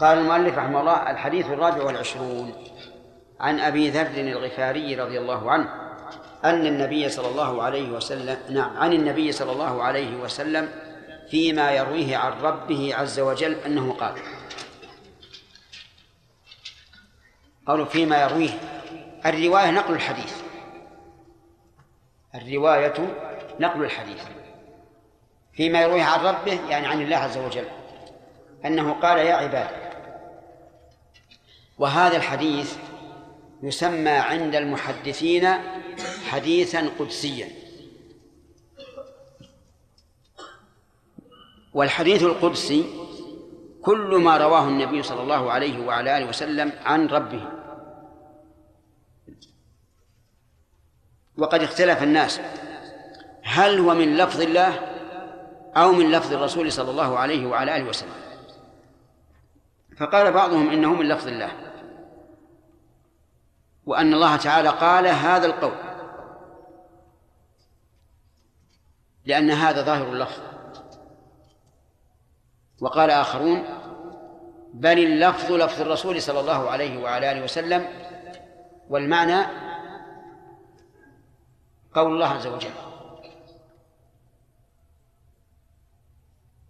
قال المؤلف رحمه الله الحديث الرابع والعشرون عن أبي ذر الغفاري رضي الله عنه أن النبي صلى الله عليه وسلم نعم عن النبي صلى الله عليه وسلم فيما يرويه عن ربه عز وجل أنه قال قالوا فيما يرويه الرواية نقل الحديث الرواية نقل الحديث فيما يرويه عن ربه يعني عن الله عز وجل أنه قال يا عباد وهذا الحديث يسمى عند المحدثين حديثا قدسيا. والحديث القدسي كل ما رواه النبي صلى الله عليه وعلى آله وسلم عن ربه. وقد اختلف الناس. هل هو من لفظ الله أو من لفظ الرسول صلى الله عليه وعلى آله وسلم؟ فقال بعضهم إنه من لفظ الله. وأن الله تعالى قال هذا القول. لأن هذا ظاهر اللفظ. وقال آخرون بل اللفظ لفظ الرسول صلى الله عليه وعلى آله وسلم والمعنى قول الله عز وجل.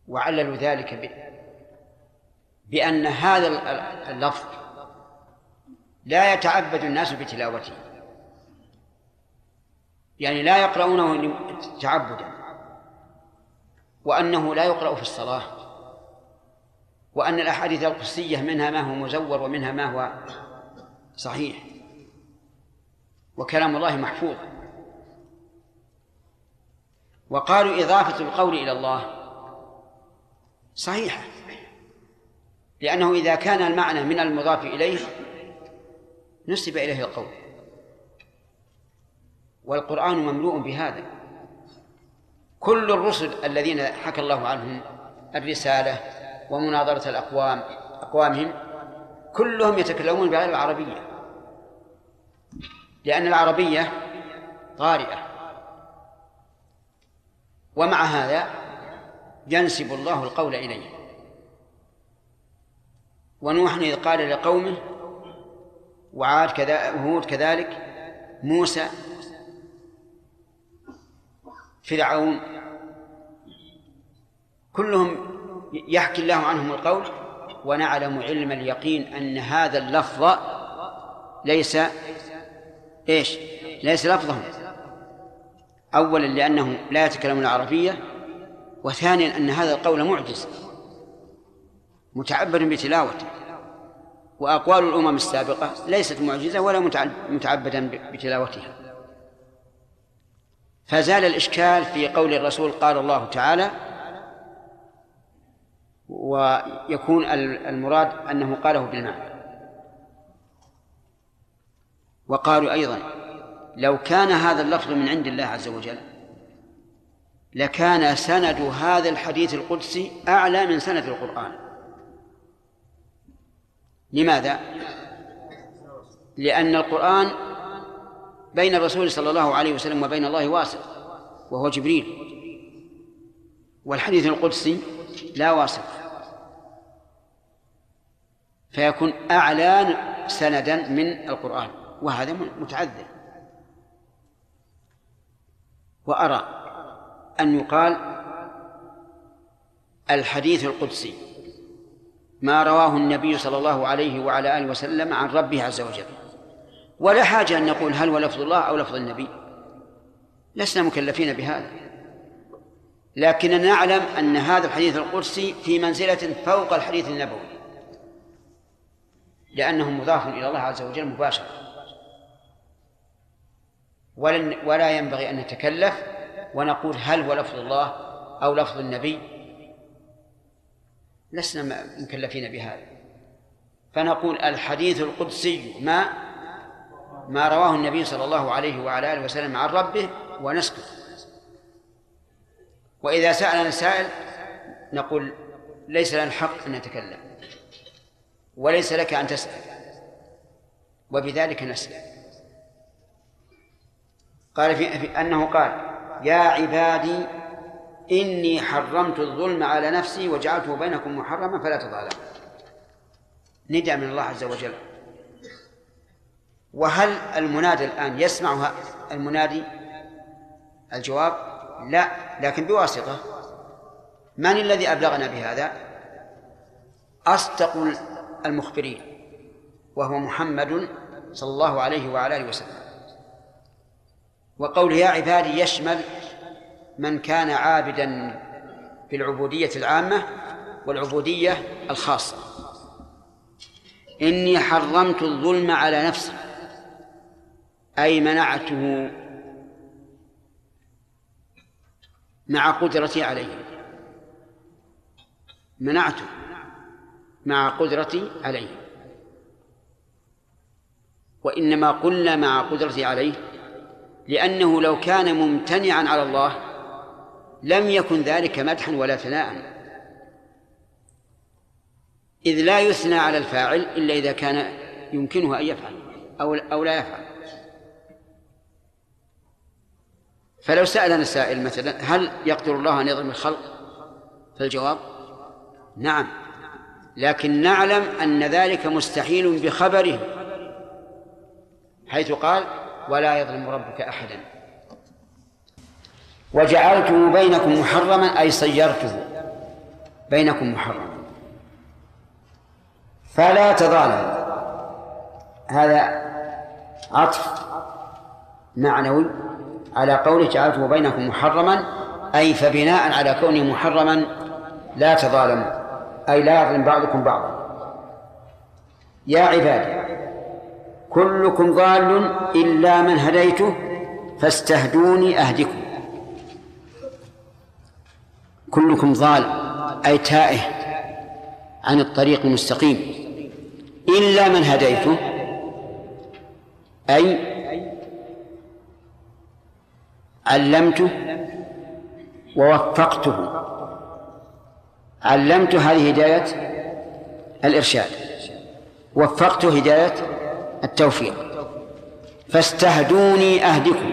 وعللوا ذلك بأن هذا اللفظ لا يتعبد الناس بتلاوته. يعني لا يقرؤونه تعبدا. وأنه لا يقرأ في الصلاة. وأن الأحاديث القدسية منها ما هو مزور ومنها ما هو صحيح. وكلام الله محفوظ. وقالوا إضافة القول إلى الله صحيحة. لأنه إذا كان المعنى من المضاف إليه نسب إليه القول. والقرآن مملوء بهذا. كل الرسل الذين حكى الله عنهم الرسالة ومناظرة الأقوام أقوامهم كلهم يتكلمون بغير العربية. لأن العربية طارئة. ومع هذا ينسب الله القول إليه. ونوح إذ قال لقومه وعاد كذا وهود كذلك موسى فرعون كلهم يحكي الله عنهم القول ونعلم علم اليقين أن هذا اللفظ ليس إيش؟ ليس لفظهم أولا لأنهم لا يتكلمون العربية وثانيا أن هذا القول معجز متعبد بتلاوته وأقوال الأمم السابقة ليست معجزة ولا متعبدا بتلاوتها. فزال الإشكال في قول الرسول قال الله تعالى ويكون المراد أنه قاله بالمعنى. وقالوا أيضا لو كان هذا اللفظ من عند الله عز وجل لكان سند هذا الحديث القدسي أعلى من سند القرآن. لماذا؟ لأن القرآن بين الرسول صلى الله عليه وسلم وبين الله واسط وهو جبريل. والحديث القدسي لا واسط فيكون أعلى سندا من القرآن وهذا متعذر. وأرى أن يقال الحديث القدسي ما رواه النبي صلى الله عليه وعلى آله وسلم عن ربه عز وجل. ولا حاجة أن نقول هل هو لفظ الله أو لفظ النبي. لسنا مكلفين بهذا. لكننا نعلم أن هذا الحديث القدسي في منزلة فوق الحديث النبوي. لأنه مضاف إلى الله عز وجل مباشرة. ولا ينبغي أن نتكلف ونقول هل هو لفظ الله أو لفظ النبي. لسنا مكلفين بهذا. فنقول الحديث القدسي ما ما رواه النبي صلى الله عليه وعلى آله وسلم عن ربه ونسكت. وإذا سألنا سائل نقول ليس لنا الحق أن نتكلم وليس لك أن تسأل. وبذلك نسأل قال في, أنه قال يا عبادي إني حرمت الظلم على نفسي وجعلته بينكم محرما فلا تظالموا. نداء من الله عز وجل. وهل المنادى الآن يسمع المنادي؟ الجواب لا لكن بواسطة. من الذي أبلغنا بهذا؟ أصدق المخبرين وهو محمد صلى الله عليه وعلى آله وسلم. وقول يا عبادي يشمل من كان عابدا في العبودية العامة والعبودية الخاصة. إني حرمت الظلم على نفسي أي منعته مع قدرتي عليه. منعته مع قدرتي عليه. وإنما قلنا مع قدرتي عليه لأنه لو كان ممتنعا على الله لم يكن ذلك مدحا ولا ثناء. إذ لا يثنى على الفاعل إلا إذا كان يمكنه أن يفعل أو أو لا يفعل. فلو سألنا السائل مثلا هل يقدر الله أن يظلم الخلق؟ فالجواب نعم. لكن نعلم أن ذلك مستحيل بخبره حيث قال ولا يظلم ربك أحدا. وجعلته بينكم محرما أي صيرته بينكم محرما. فلا تظالموا هذا عطف معنوي على قوله جعلته بينكم محرما أي فبناء على كونه محرما لا تظالموا أي لا يظلم بعضكم بعضا. يا عبادي كلكم ضال إلا من هديته فاستهدوني أهدكم. كلكم ضال أي تائه عن الطريق المستقيم. إلا من هديته أي علمته ووفقته. علمت هذه هداية الإرشاد وفقت هداية التوفيق. فاستهدوني أهدكم.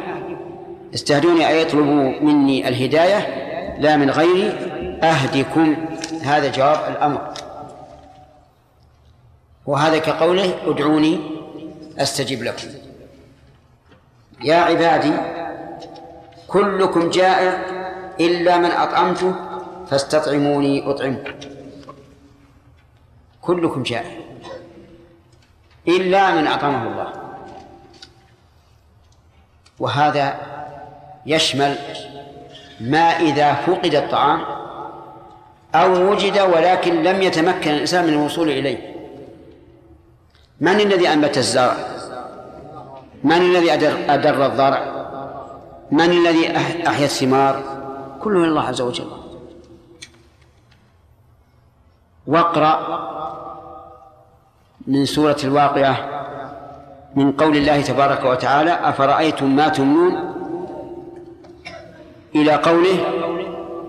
استهدوني أي يطلبوا مني الهداية لا من غيري أهدكم. هذا جواب الأمر. وهذا كقوله ادعوني أستجب لكم. يا عبادي كلكم جائع إلا من أطعمته فاستطعموني أطعمكم كلكم جائع إلا من أطعمه الله. وهذا يشمل ما إذا فقد الطعام أو وجد ولكن لم يتمكن الإنسان من الوصول إليه. من الذي أنبت الزرع؟ من الذي أدر, أدر الضرع؟ من الذي أحيا الثمار؟ كله الله عز وجل. واقرأ من سورة الواقعة من قول الله تبارك وتعالى أفرأيتم ما تمنون إلى قوله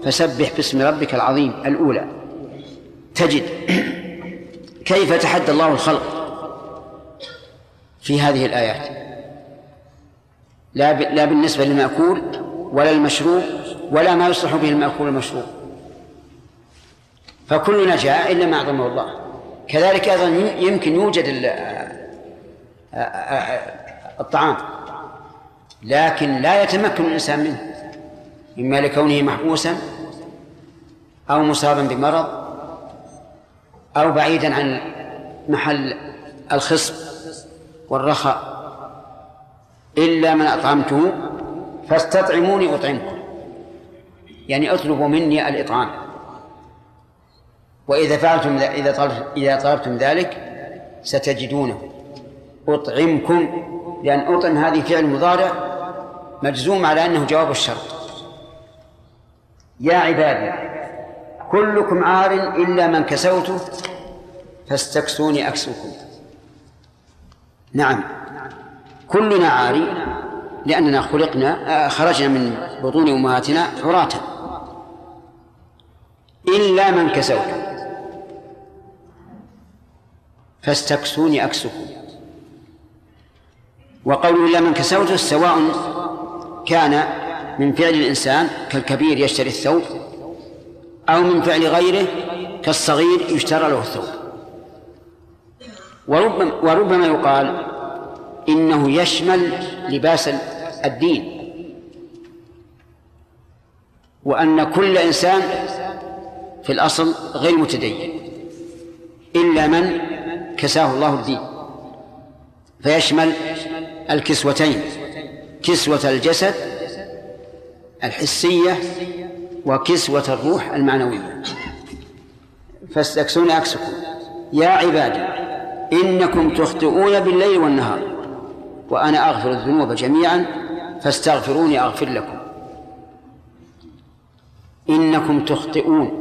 فسبح باسم ربك العظيم الأولى. تجد كيف تحدى الله الخلق في هذه الآيات. لا لا بالنسبة للمأكول ولا المشروب ولا ما يصلح به المأكول والمشروب. فكلنا جاء إلا ما أعظمه الله. كذلك أيضا يمكن يوجد الطعام لكن لا يتمكن الإنسان منه. إما لكونه محبوسا أو مصابا بمرض أو بعيدا عن محل الخصب والرخاء. إلا من أطعمته فاستطعموني أطعمكم. يعني اطلبوا مني الإطعام. وإذا فعلتم إذا إذا طلبتم ذلك ستجدونه. أطعمكم لأن أطعم هذه فعل مضارع مجزوم على أنه جواب الشرط. يا عبادي كلكم عار إلا من كسوته فاستكسوني أكسوكم. نعم كلنا عاري لأننا خلقنا خرجنا من بطون أمهاتنا عراة. إلا من كسوته فاستكسوني أكسكم وقول إلا من كسوته سواء كان من فعل الإنسان كالكبير يشتري الثوب أو من فعل غيره كالصغير يشترى له الثوب. وربما وربما يقال إنه يشمل لباس الدين. وأن كل إنسان في الأصل غير متدين إلا من كساه الله الدين. فيشمل الكسوتين كسوة الجسد الحسية وكسوة الروح المعنوية. فاستكسوني أكسكم. يا عبادي إنكم تخطئون بالليل والنهار وأنا أغفر الذنوب جميعا فاستغفروني أغفر لكم. إنكم تخطئون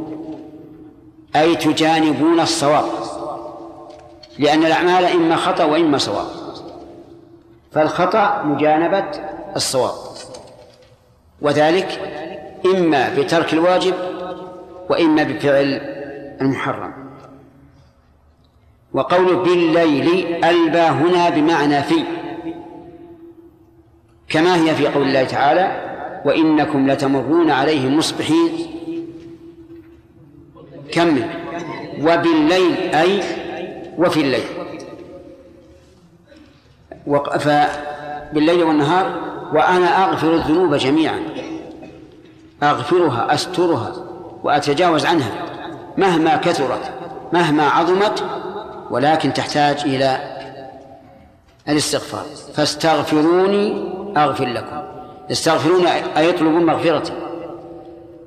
أي تجانبون الصواب لأن الأعمال إما خطأ وإما صواب فالخطأ مجانبة الصواب. وذلك إما بترك الواجب وإما بفعل المحرم. وقول بالليل ألبى هنا بمعنى في كما هي في قول الله تعالى وإنكم لتمرون عليهم مصبحين. كمل وبالليل أي وفي الليل. فبالليل والنهار وأنا أغفر الذنوب جميعا. أغفرها أسترها وأتجاوز عنها مهما كثرت مهما عظمت ولكن تحتاج إلى الاستغفار. فاستغفروني أغفر لكم. يستغفرون أي يطلبون مغفرتي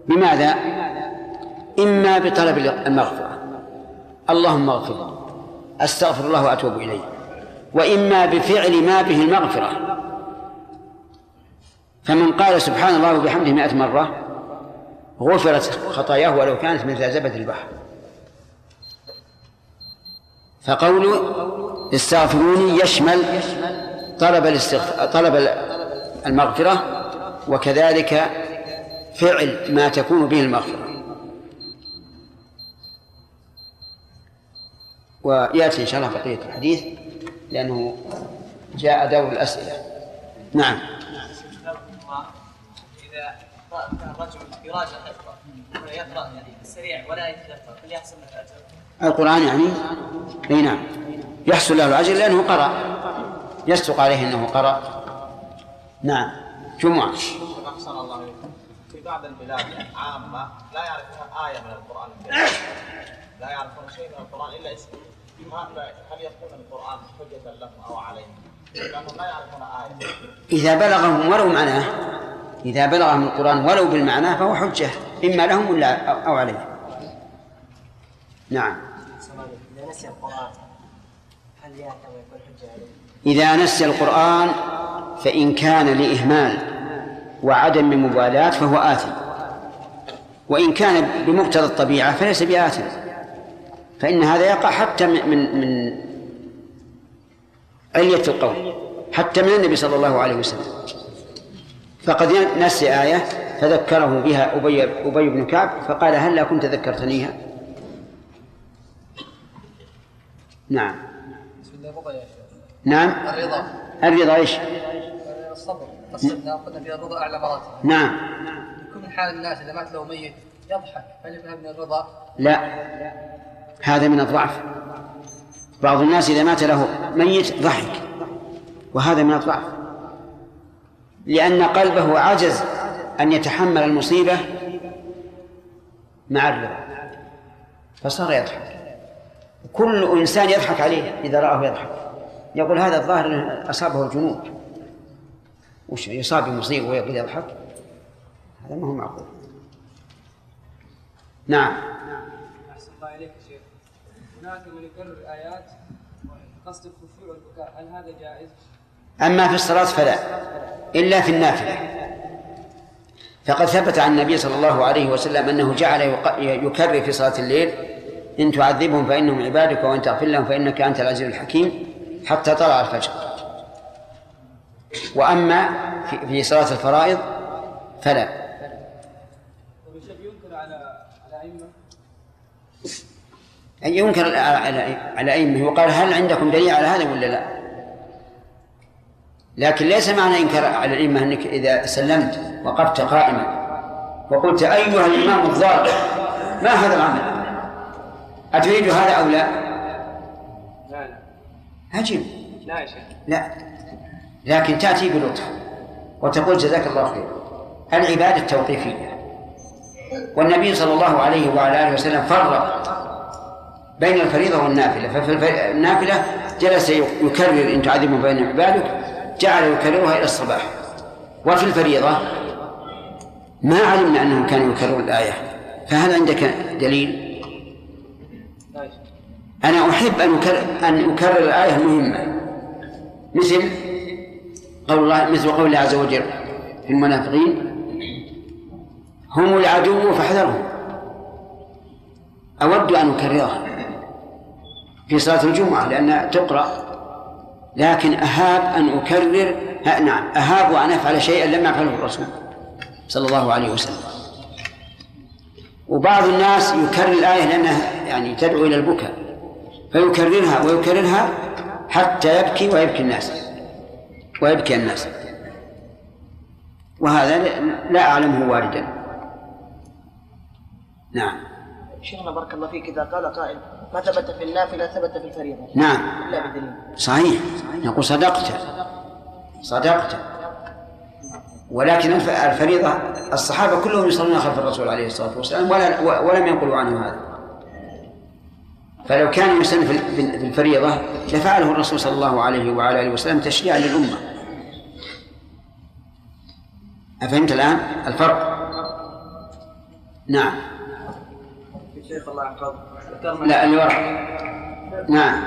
بماذا؟ إما بطلب المغفرة. اللهم اغفر أستغفر الله وأتوب إليه. وإما بفعل ما به المغفرة. فمن قال سبحان الله وبحمده مئة مرة غفرت خطاياه ولو كانت مثل زبد البحر. فقوله استغفروني يشمل طلب الاستغفار طلب المغفرة وكذلك فعل ما تكون به المغفرة. ويأتي إن شاء الله بقية الحديث لأنه جاء دور الأسئلة. نعم. إذا كان الرجل يراجع يقرأ يقرأ يعني سريع ولا يتذكر هل يحصل له الأجر؟ القرآن يعني؟ أي نعم. يحصل له الأجر لأنه قرأ. يصدق عليه أنه قرأ. نعم. جمعة. أحسن الله في بعض البلاد عامة لا يعرفون آية من القرآن. الكريم لا يعرفون شيء من القرآن إلا اسم. هل يكون القرآن حجة لهم أو عليهم؟ لأنهم لا يعرفون آية. إذا بلغهم ولو معناه إذا بلغهم القرآن ولو بالمعنى فهو حجة إما لهم ولا أو عليهم. نعم. إذا نسي القرآن هل حجة عليه؟ إذا نسي القرآن فإن كان لإهمال وعدم مبالاة فهو آثم. وإن كان بمقتضى الطبيعة فليس بآثم. فإن هذا يقع حتى من من, من علية القول حتى من النبي صلى الله عليه وسلم. فقد نسي آية فذكره بها أبي أبي بن كعب فقال هل لا كنت ذكرتنيها؟ نعم. نعم. الرضا. الرضا إيش؟ الصبر. قسمنا قلنا في الرضا أعلى مراتب. نعم. يكون من حال الناس إذا مات له ميت يضحك. هل يفهم من الرضا؟ لا. هذا من الضعف. بعض الناس إذا مات له ميت ضحك. وهذا من الضعف. لأن قلبه عجز أن يتحمل المصيبة مع الرضا. فصار يضحك. كل إنسان يضحك عليه إذا رآه يضحك. يقول هذا الظاهر أصابه الجنون وش يصاب بمصيبة ويقول يضحك؟ هذا ما هو معقول. نعم. أحسن الله إليك يا شيخ. هناك من يكرر الآيات قصد الخشوع والبكاء. هل هذا جائز؟ أما في الصلاة فلا. إلا في النافلة. فقد ثبت عن النبي صلى الله عليه وسلم أنه جعل يكرر في صلاة الليل إن تعذبهم فإنهم عبادك وإن تغفر لهم فإنك أنت العزيز الحكيم حتى طلع الفجر. وأما في- صلاة الفرائض فلا. وبشيء ينكر على أئمة. وقال هل عندكم دليل على هذا ولا لا؟ لكن ليس معنى إنكار على الأئمة أنك إذا سلمت وقفت قائما وقلت أيها الإمام الضال ما هذا العمل؟ أتريد هذا أو لا؟ لا لا. أجب لا يا شيخ. لا. لكن تأتي بلطف وتقول جزاك الله خير. العبادة التوقيفية. والنبي صلى الله عليه وعلى آله وسلم فرق بين الفريضة والنافلة. ففي النافلة جلس يكرر إن تعذبهم بين عبادك جعل يكررها إلى الصباح. وفي الفريضة ما علمنا أنهم كانوا يكررون الآية. فهل عندك دليل؟ أنا أحب أن أكرر, أن أكرر الآية المهمة مثل قول الله مثل قول الله عز وجل في المنافقين هم العدو فاحذرهم. أود أن أكررها في صلاة الجمعة لأنها تقرأ لكن أهاب أن أكرر نعم أهاب أن أفعل شيئا لم يفعله الرسول صلى الله عليه وسلم. وبعض الناس يكرر الآية لأنها يعني تدعو إلى البكاء فيكررها ويكررها حتى يبكي ويبكي الناس ويبكي الناس. وهذا لا أعلمه واردا. نعم. شيخنا بارك الله فيك إذا قال قائل ما ثبت في النافلة ثبت في الفريضة. نعم. إلا بدليل. صحيح. نقول صدقت. صدقت. ولكن الف- الفريضة الصحابة كلهم يصلون خلف الرسول عليه الصلاة والسلام ولا ولم ينقلوا عنه هذا. فلو كان يسن في الفريضة لفعله الرسول صلى الله عليه وعلى آله وسلم تشريعا للأمة. أفهمت الآن؟ الفرق؟ نعم. شيخ الله يحفظك. ذكرنا لا اللي وراء نعم.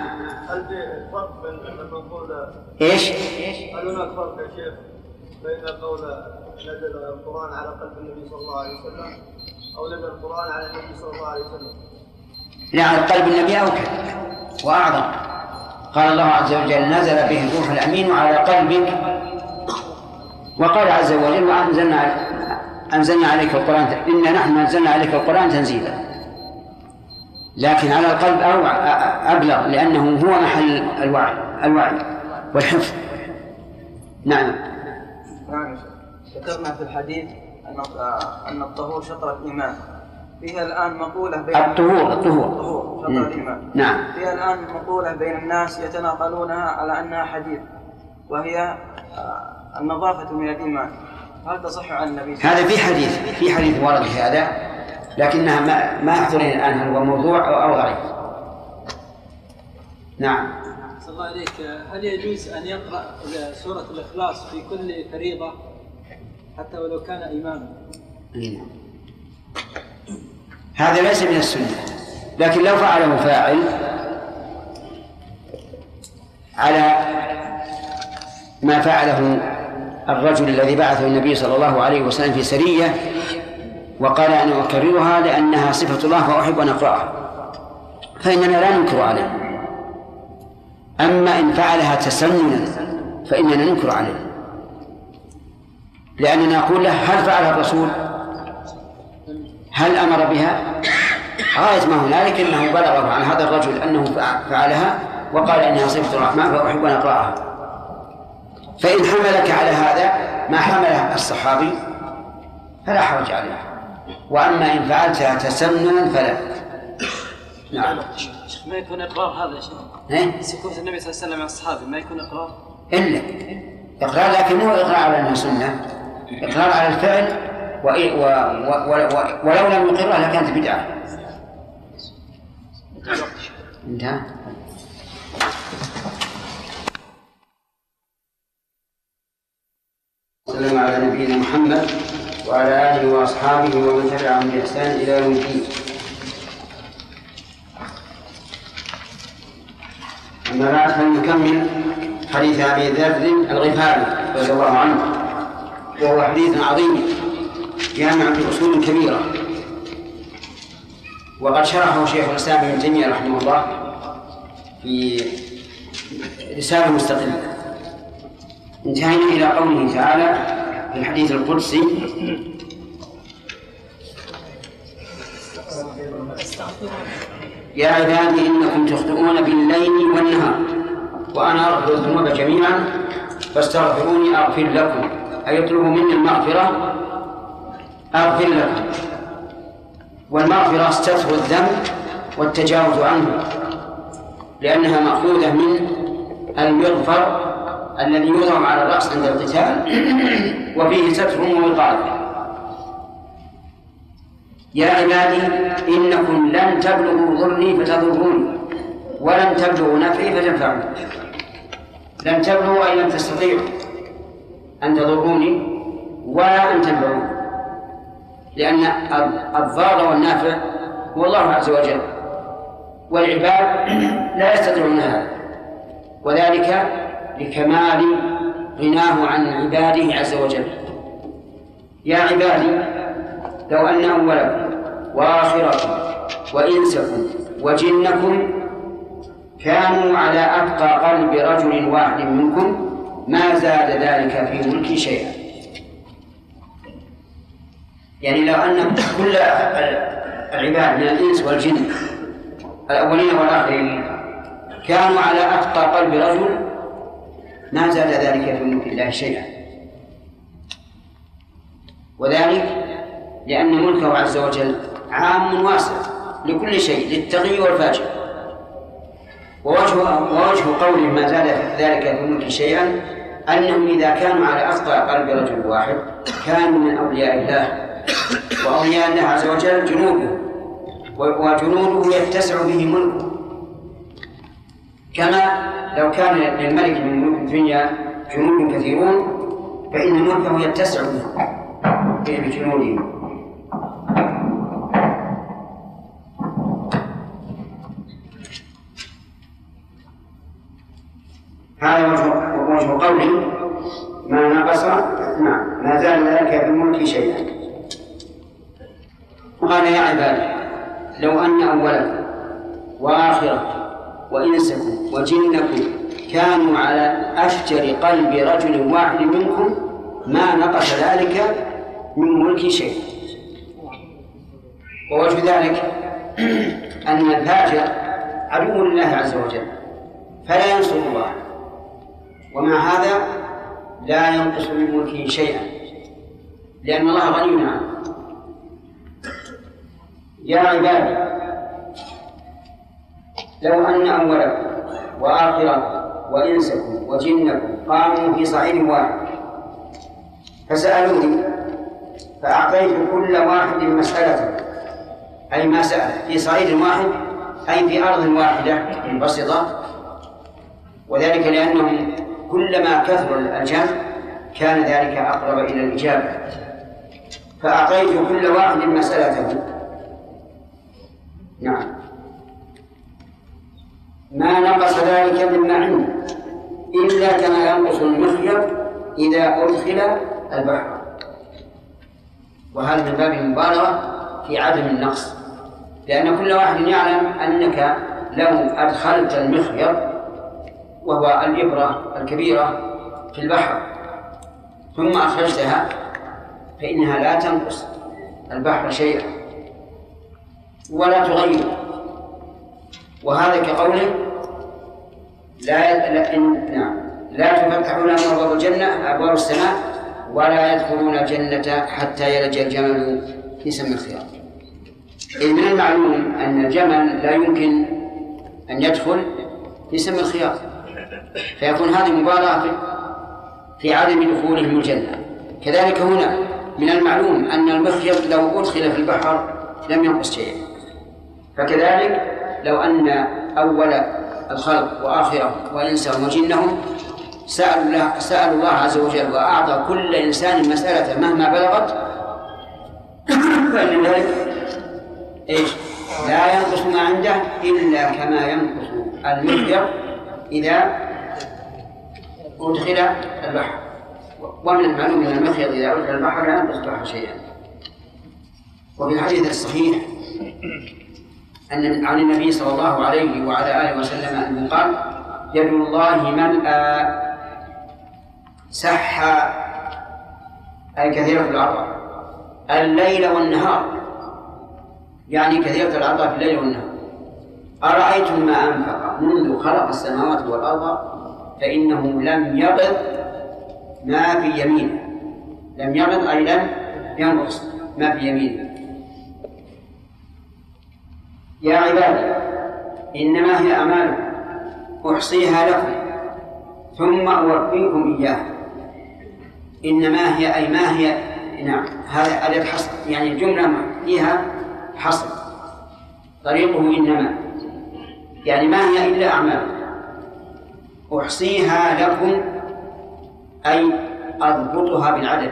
هل في فرق بين لما نقول إيش؟ هل هناك فرق يا شيخ بين قول نزل القرآن على قلب النبي صلى الله عليه وسلم أو نزل القرآن على النبي صلى الله عليه وسلم؟ لا على قلب النبي أوكل وأعظم. قال الله عز وجل نزل به الروح الأمين على قلبك. وقال عز وجل وأنزلنا أنزلنا عليك القرآن إنا نحن نزلنا عليك القرآن تنزيلا. لكن على القلب أو أبلغ لأنه هو محل الوعي الوعي والحفظ. نعم. ذكرنا في الحديث أن أن الطهور شطر الإيمان. فيها الآن مقولة بين الطهور الطهور. الطهور شطر. الإيمان. نعم. فيها الآن مقولة بين الناس يتناقلونها على أنها حديث وهي النظافة من الإيمان. هل تصح عن النبي هذا في حديث في حديث ورد في هذا. لكنها ما ما يحضرني الآن هل هو موضوع أو أو ضعيف نعم. صلى الله عليك هل يجوز أن يقرأ سورة الإخلاص في كل فريضة حتى ولو كان إماما؟ نعم. هذا ليس من السنة لكن لو فعله فاعل على ما فعله الرجل الذي بعثه النبي صلى الله عليه وسلم في سرية وقال أنا أكررها لأنها صفة الله وأحب أن أقرأها. فإننا لا ننكر عليه أما إن فعلها تسننا فإننا ننكر عليه لأننا نقول له هل فعلها الرسول؟ هل أمر بها؟ غاية ما هنالك أنه بلغه عن هذا الرجل أنه فعلها وقال إنها صفة الرحمن فأحب أن أقرأها. فإن حملك على هذا ما حمله الصحابي فلا حرج عليه. وأما إن فعلتها تسننا فلا. نعم. ما يكون إقرار هذا يا شيخ؟ إيه؟ سكوت النبي صلى الله عليه وسلم عن الصحابي ما يكون إقرار؟ إلا. إقرار لكن مو إقرار على أنها سنة إقرار على الفعل و... و... و... و... ولو لم يقرها لكانت بدعة. انتهى. وسلم على نبينا محمد. وعلى آله وأصحابه ومن تبعهم بإحسان إلى يوم الدين. أما بعد فلنكمل حديث أبي ذر الغفاري رضي الله عنه. وهو حديث عظيم جامع في أصول كبيرة. وقد شرحه شيخ الإسلام ابن تيمية رحمه الله في رسالة مستقلة. انتهينا إلى قوله تعالى الحديث القدسي. يا عبادي إنكم تخطئون بالليل والنهار وأنا أغفر الذنوب جميعا فاستغفروني أغفر لكم. أي اطلبوا مني المغفرة؟ أغفر لكم. والمغفرة ستر الذنب والتجاوز عنه لأنها مأخوذة من المغفر الذي يوضع على الرأس عند القتال وفيه ستر ووقاية يا عبادي إنكم لن تبلغوا ضري فتضروني ولن تبلغوا نفعي فتنفعوني لن تبلغوا أي لن تستطيعوا أن تضروني ولا أن تنفعوني لأن الضار والنافع هو الله عز وجل والعباد لا يستطيعون هذا. وذلك لكمال غناه عن عباده عز وجل. يا عبادي لو أن أولكم وآخركم وإنسكم وجنكم كانوا على أتقى قلب رجل واحد منكم ما زاد ذلك في ملكي شيئا. يعني لو أن كل العباد من الإنس والجن الأولين والآخرين كانوا على أتقى قلب رجل ما زاد ذلك في ملك الله شيئا. وذلك لأن ملكه عز وجل عام واسع لكل شيء للتقي والفاجر. ووجه ووجه قوله ما زاد ذلك في ملك شيئا أنهم إذا كانوا على أخطأ قلب رجل واحد كانوا من أولياء الله. وأولياء الله عز وجل جنوده وجنوده يتسع به ملكه. كما لو كان للملك من ملوك الدنيا جنود كثيرون فإن ملكه يتسع بجنوده. هذا وجه قوله ما نقص نعم ما زال ذلك بملك شيئا. قال يا عبادي لو أن أولكم وآخركم وإنسكم وجنكم كانوا على أفجر قلب رجل واحد منكم ما نقص ذلك من ملك شيء. ووجه ذلك أن الفاجر عدو لله عز وجل فلا ينصر الله. ومع هذا لا ينقص من ملكه شيئا لأن الله غني عنه. يا عبادي لو أن أولكم وآخركم وإنسكم وجنكم قاموا في صعيد واحد. فسألوني فأعطيت كل واحد مسألته أي ما سأل في صعيد واحد؟ أي في أرض واحدة منبسطة وذلك لأنهم كلما كثر الجمع كان ذلك أقرب إلى الإجابة. فأعطيت كل واحد مسألته. نعم. ما نقص ذلك مما عنده إلا كما ينقص المخيط إذا أدخل البحر. وهذا من باب المبالغة في عدم النقص. لأن كل واحد يعلم أنك لو أدخلت المخيط وهو الإبرة الكبيرة في البحر ثم أخرجتها فإنها لا تنقص البحر شيئا ولا تغيره وهذا كقوله لا, لا نعم. لا تفتح لهم أبواب الجنة أبواب السماء ولا يدخلون الجنة حتى يلج الجمل في سم الخياط. إذ من المعلوم أن الجمل لا يمكن أن يدخل في سم الخياط. فيكون هذه مبالغة في عدم دخولهم الجنة. كذلك هنا من المعلوم أن المخيط لو أدخل في البحر لم ينقص شيئا. فكذلك لو أن أول الخلق وآخرهم وإنسهم وجنهم سألوا الله سألوا الله عز وجل وأعطى كل إنسان مسألته مهما بلغت فإن ذلك إيش؟ لا ينقص ما عنده إلا كما ينقص المخيط إذا أدخل البحر ومن المعلوم أن المخيط إذا أدخل البحر لا ينقص البحر شيئا وفي الحديث الصحيح أن عن النبي صلى الله عليه وعلى آله وسلم أنه قال يد الله ملأى سح أي كثيرة العطاء الليل والنهار. يعني كثيرة العطاء في الليل والنهار. أرأيتم ما أنفق منذ خلق السماوات والأرض فإنه لم يقض ما في يمينه. لم يقض أي لم ينقص ما في يمينه. يا عبادي إنما هي أعمالكم أحصيها لكم ثم أوفيكم إياه إنما هي أي ما هي نعم هذا أداة حصر يعني الجملة فيها حصر. طريقه إنما يعني ما هي إلا أعمال. أحصيها لكم أي أضبطها بالعدد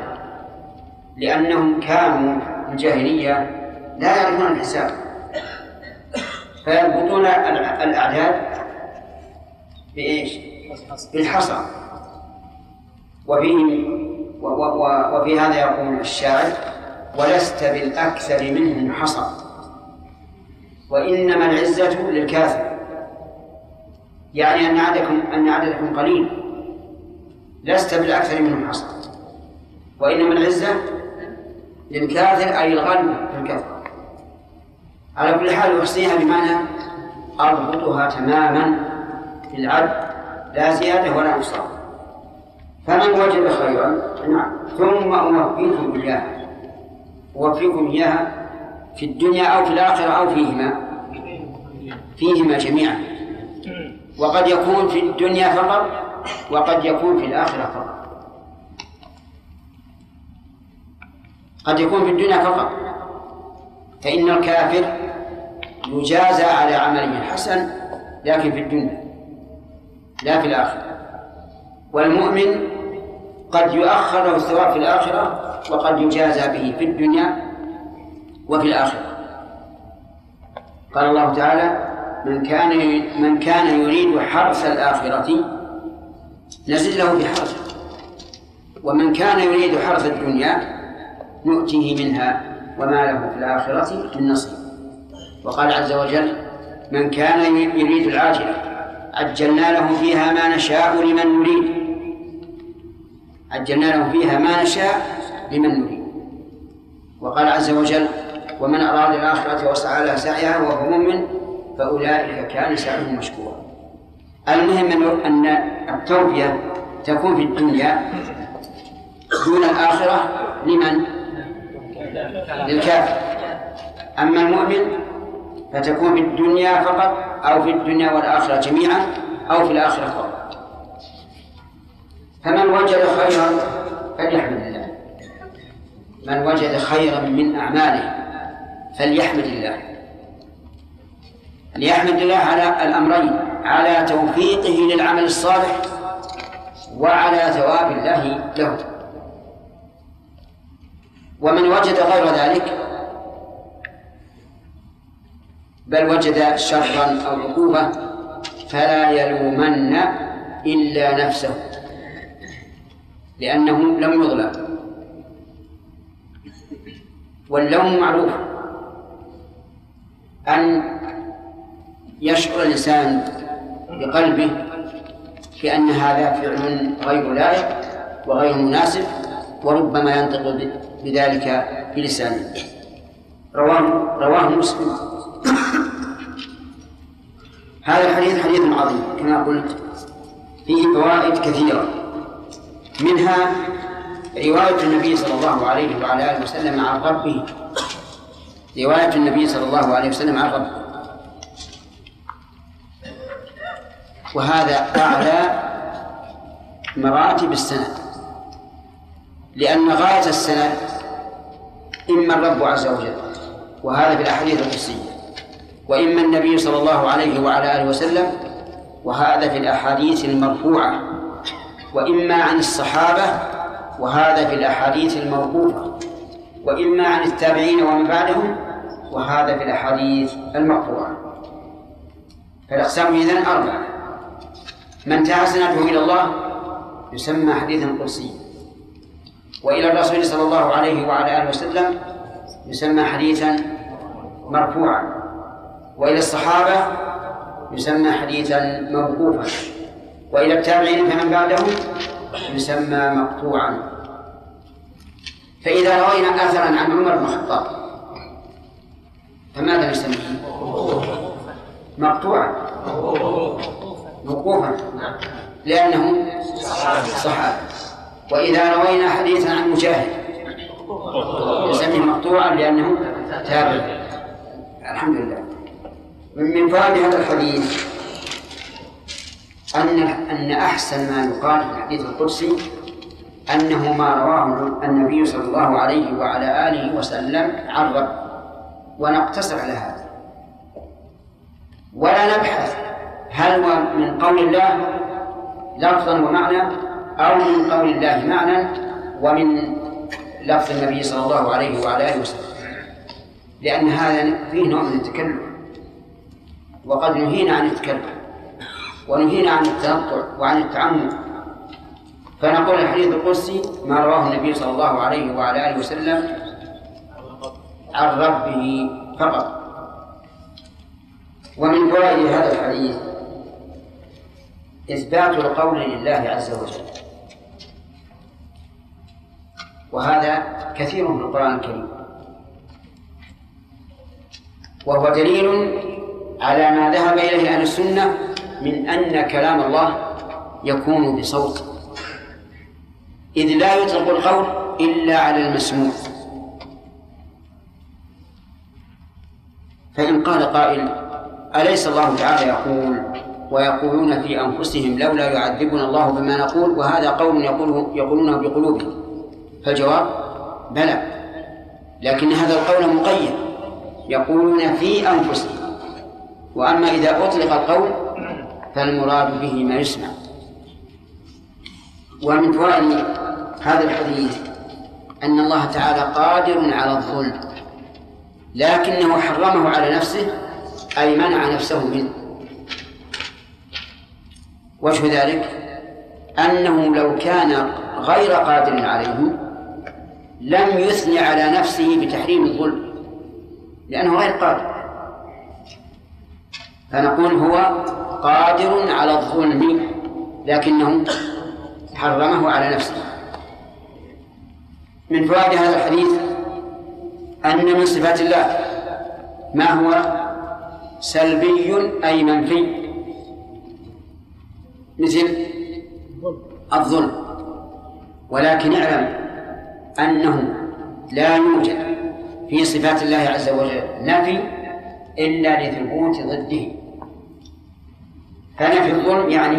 لأنهم كانوا في الجاهلية لا يعرفون الحساب. فيضبطون الأعداد بإيش؟ بالحصى. وفيه وفي هذا يقول الشاعر ولست بالأكثر منهم حصى وإنما العزة للكافر. يعني أن عددكم أن عددكم قليل. لست بالأكثر منهم حصى وإنما العزة للكافر أي الغلب في الكفر على كل حال يحصيها بمعنى أضبطها تماما في العد لا زيادة ولا نقصان فمن وجد خيرا نعم ثم أوفيكم إياها أوفيكم إياها في الدنيا أو في الآخرة أو فيهما. فيهما جميعا. وقد يكون في الدنيا فقط وقد يكون في الآخرة فقط. قد يكون في الدنيا فقط. فإن الكافر يجازى على عمله الحسن لكن في الدنيا لا في الآخرة. والمؤمن قد يؤخر له الثواب في الآخرة وقد يجازى به في الدنيا وفي الآخرة. قال الله تعالى من كان من كان يريد حرث الآخرة نزل له بحرثه ومن كان يريد حرث الدنيا نؤتيه منها. وما له في الآخرة من نصيب. وقال عز وجل من كان يريد العاجلة عجلنا له فيها ما نشاء لمن نريد. عجلنا له فيها ما نشاء لمن نريد. وقال عز وجل ومن أراد الآخرة وسعى لها سعيها وهو مؤمن فأولئك كان سعيهم مشكورا. المهم أن التوفية تكون في الدنيا دون الآخرة لمن؟ للكافر. أما المؤمن فتكون في الدنيا فقط أو في الدنيا والآخرة جميعا أو في الآخرة فقط فمن وجد خيرا فليحمد الله. من وجد خيرا من أعماله فليحمد الله. ليحمد الله على الأمرين على توفيقه للعمل الصالح وعلى ثواب الله له. ومن وجد غير ذلك بل وجد شرا أو عقوبة فلا يلومن إلا نفسه لأنه لم يظلم. واللوم معروف. أن يشعر الإنسان بقلبه بأن هذا فعل غير لائق وغير مناسب وربما ينطق بذلك بلسانه. رواه رواه مسلم. هذا الحديث حديث عظيم كما قلت فيه فوائد كثيرة. منها رواية النبي صلى الله عليه وعلى آله وسلم عن ربه. رواية النبي صلى الله عليه وسلم عن ربه. وهذا أعلى مراتب السند. لأن غاية السند إما الرب عز وجل وهذا في الأحاديث القدسية وإما النبي صلى الله عليه وعلى آله وسلم وهذا في الأحاديث المرفوعة وإما عن الصحابة وهذا في الأحاديث الموقوفة وإما عن التابعين ومن بعدهم وهذا في الأحاديث المرفوعة. فالأقسام إذن أربعة من انتهى سنده إلى الله يسمى حديثا قدسيا. وإلى الرسول صلى الله عليه وعلى آله وسلم يسمى حديثا مرفوعا. وإلى الصحابة يسمى حديثا موقوفا. وإلى التابعين فمن بعدهم يسمى مقطوعا. فإذا روينا أثرا عن عمر بن الخطاب فماذا نسميه؟ مقطوعا. موقوفا. لأنه صحابة وإذا روينا حديثا عن مجاهد نسميه مقطوعا لأنه تابع. الحمد لله من فوائد هذا الحديث أن أن أحسن ما يقال في الحديث القدسي أنه ما رواه النبي صلى الله عليه وعلى آله وسلم عن رب ونقتصر على هذا. ولا نبحث هل هو من قول الله لفظا ومعنى أو من قول الله معنى ومن لفظ النبي صلى الله عليه وعلى آله وسلم. لأن هذا فيه نوع من التكلف وقد نهينا عن التكلف ونهينا عن التنطع وعن التعمق فنقول الحديث القدسي ما رواه النبي صلى الله عليه وعلى آله وسلم عن ربه فقط. ومن فوائد هذا الحديث إثبات القول لله عز وجل. وهذا كثير في القرآن الكريم. وهو دليل على ما ذهب إليه أهل السنة من أن كلام الله يكون بصوت. إذ لا يطلق القول إلا على المسموع. فإن قال قائل أليس الله تعالى يقول ويقولون في أنفسهم لولا يعذبنا الله بما نقول؟ وهذا قول يقوله يقولونه بقلوبهم. فالجواب بلى لكن هذا القول مقيد يقولون في أنفسهم. وأما إذا أطلق القول فالمراد به ما يسمع. ومن فوائد هذا الحديث أن الله تعالى قادر على الظلم لكنه حرمه على نفسه أي منع نفسه منه. وجه ذلك أنه لو كان غير قادر عليه لم يثني على نفسه بتحريم الظلم لأنه غير قادر. فنقول هو قادر على الظلم لكنه حرمه على نفسه. من فوائد هذا الحديث أن من صفات الله ما هو؟ سلبي أي منفي. مثل الظلم. ولكن اعلم أنه لا يوجد في صفات الله عز وجل نفي إلا لثبوت ضده. فنفي الظلم يعني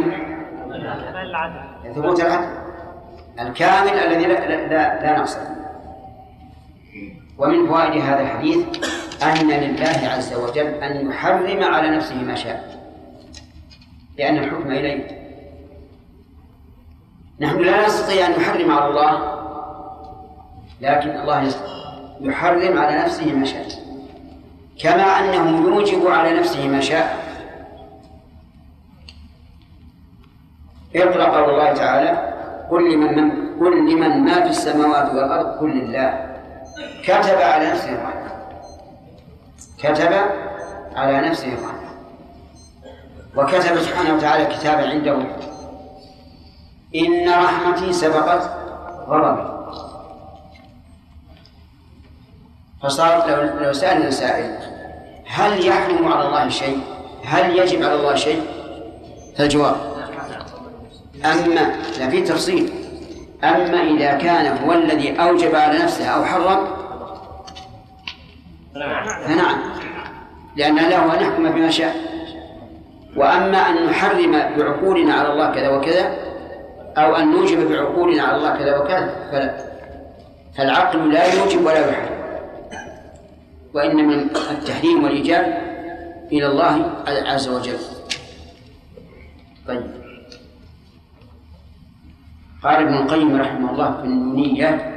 ثبوت العدل. الكامل الذي لا, لا, لا نقص ومن فوائد هذا الحديث أن لله عز وجل أن يحرم على نفسه ما شاء. لأن الحكم إليه. نحن لا نستطيع أن نحرم على الله لكن الله يحرم على نفسه ما شاء. كما أنه يوجب على نفسه ما شاء. اقرأ قول الله تعالى قل لمن من قل لمن ما في السماوات والأرض قل لله. كتب على نفسه الرحمة كتب على نفسه الرحمة وكتب سبحانه وتعالى كتابا عنده. إن رحمتي سبقت غضبي. فصار لو لو سألنا سائل هل يحرم على الله شيء؟ هل يجب على الله شيء؟ فالجواب أما لا في تفصيل أما إذا كان هو الذي أوجب على نفسه أو حرم فنعم لأن له أن يحكم بما شاء وأما أن نحرم بعقولنا على الله كذا وكذا أو أن نوجب بعقولنا على الله كذا وكذا فلا فالعقل لا يوجب ولا يحرم وإن من التحريم والإيجاب إلى الله عز وجل. طيب. قال ابن القيم رحمه الله في النونية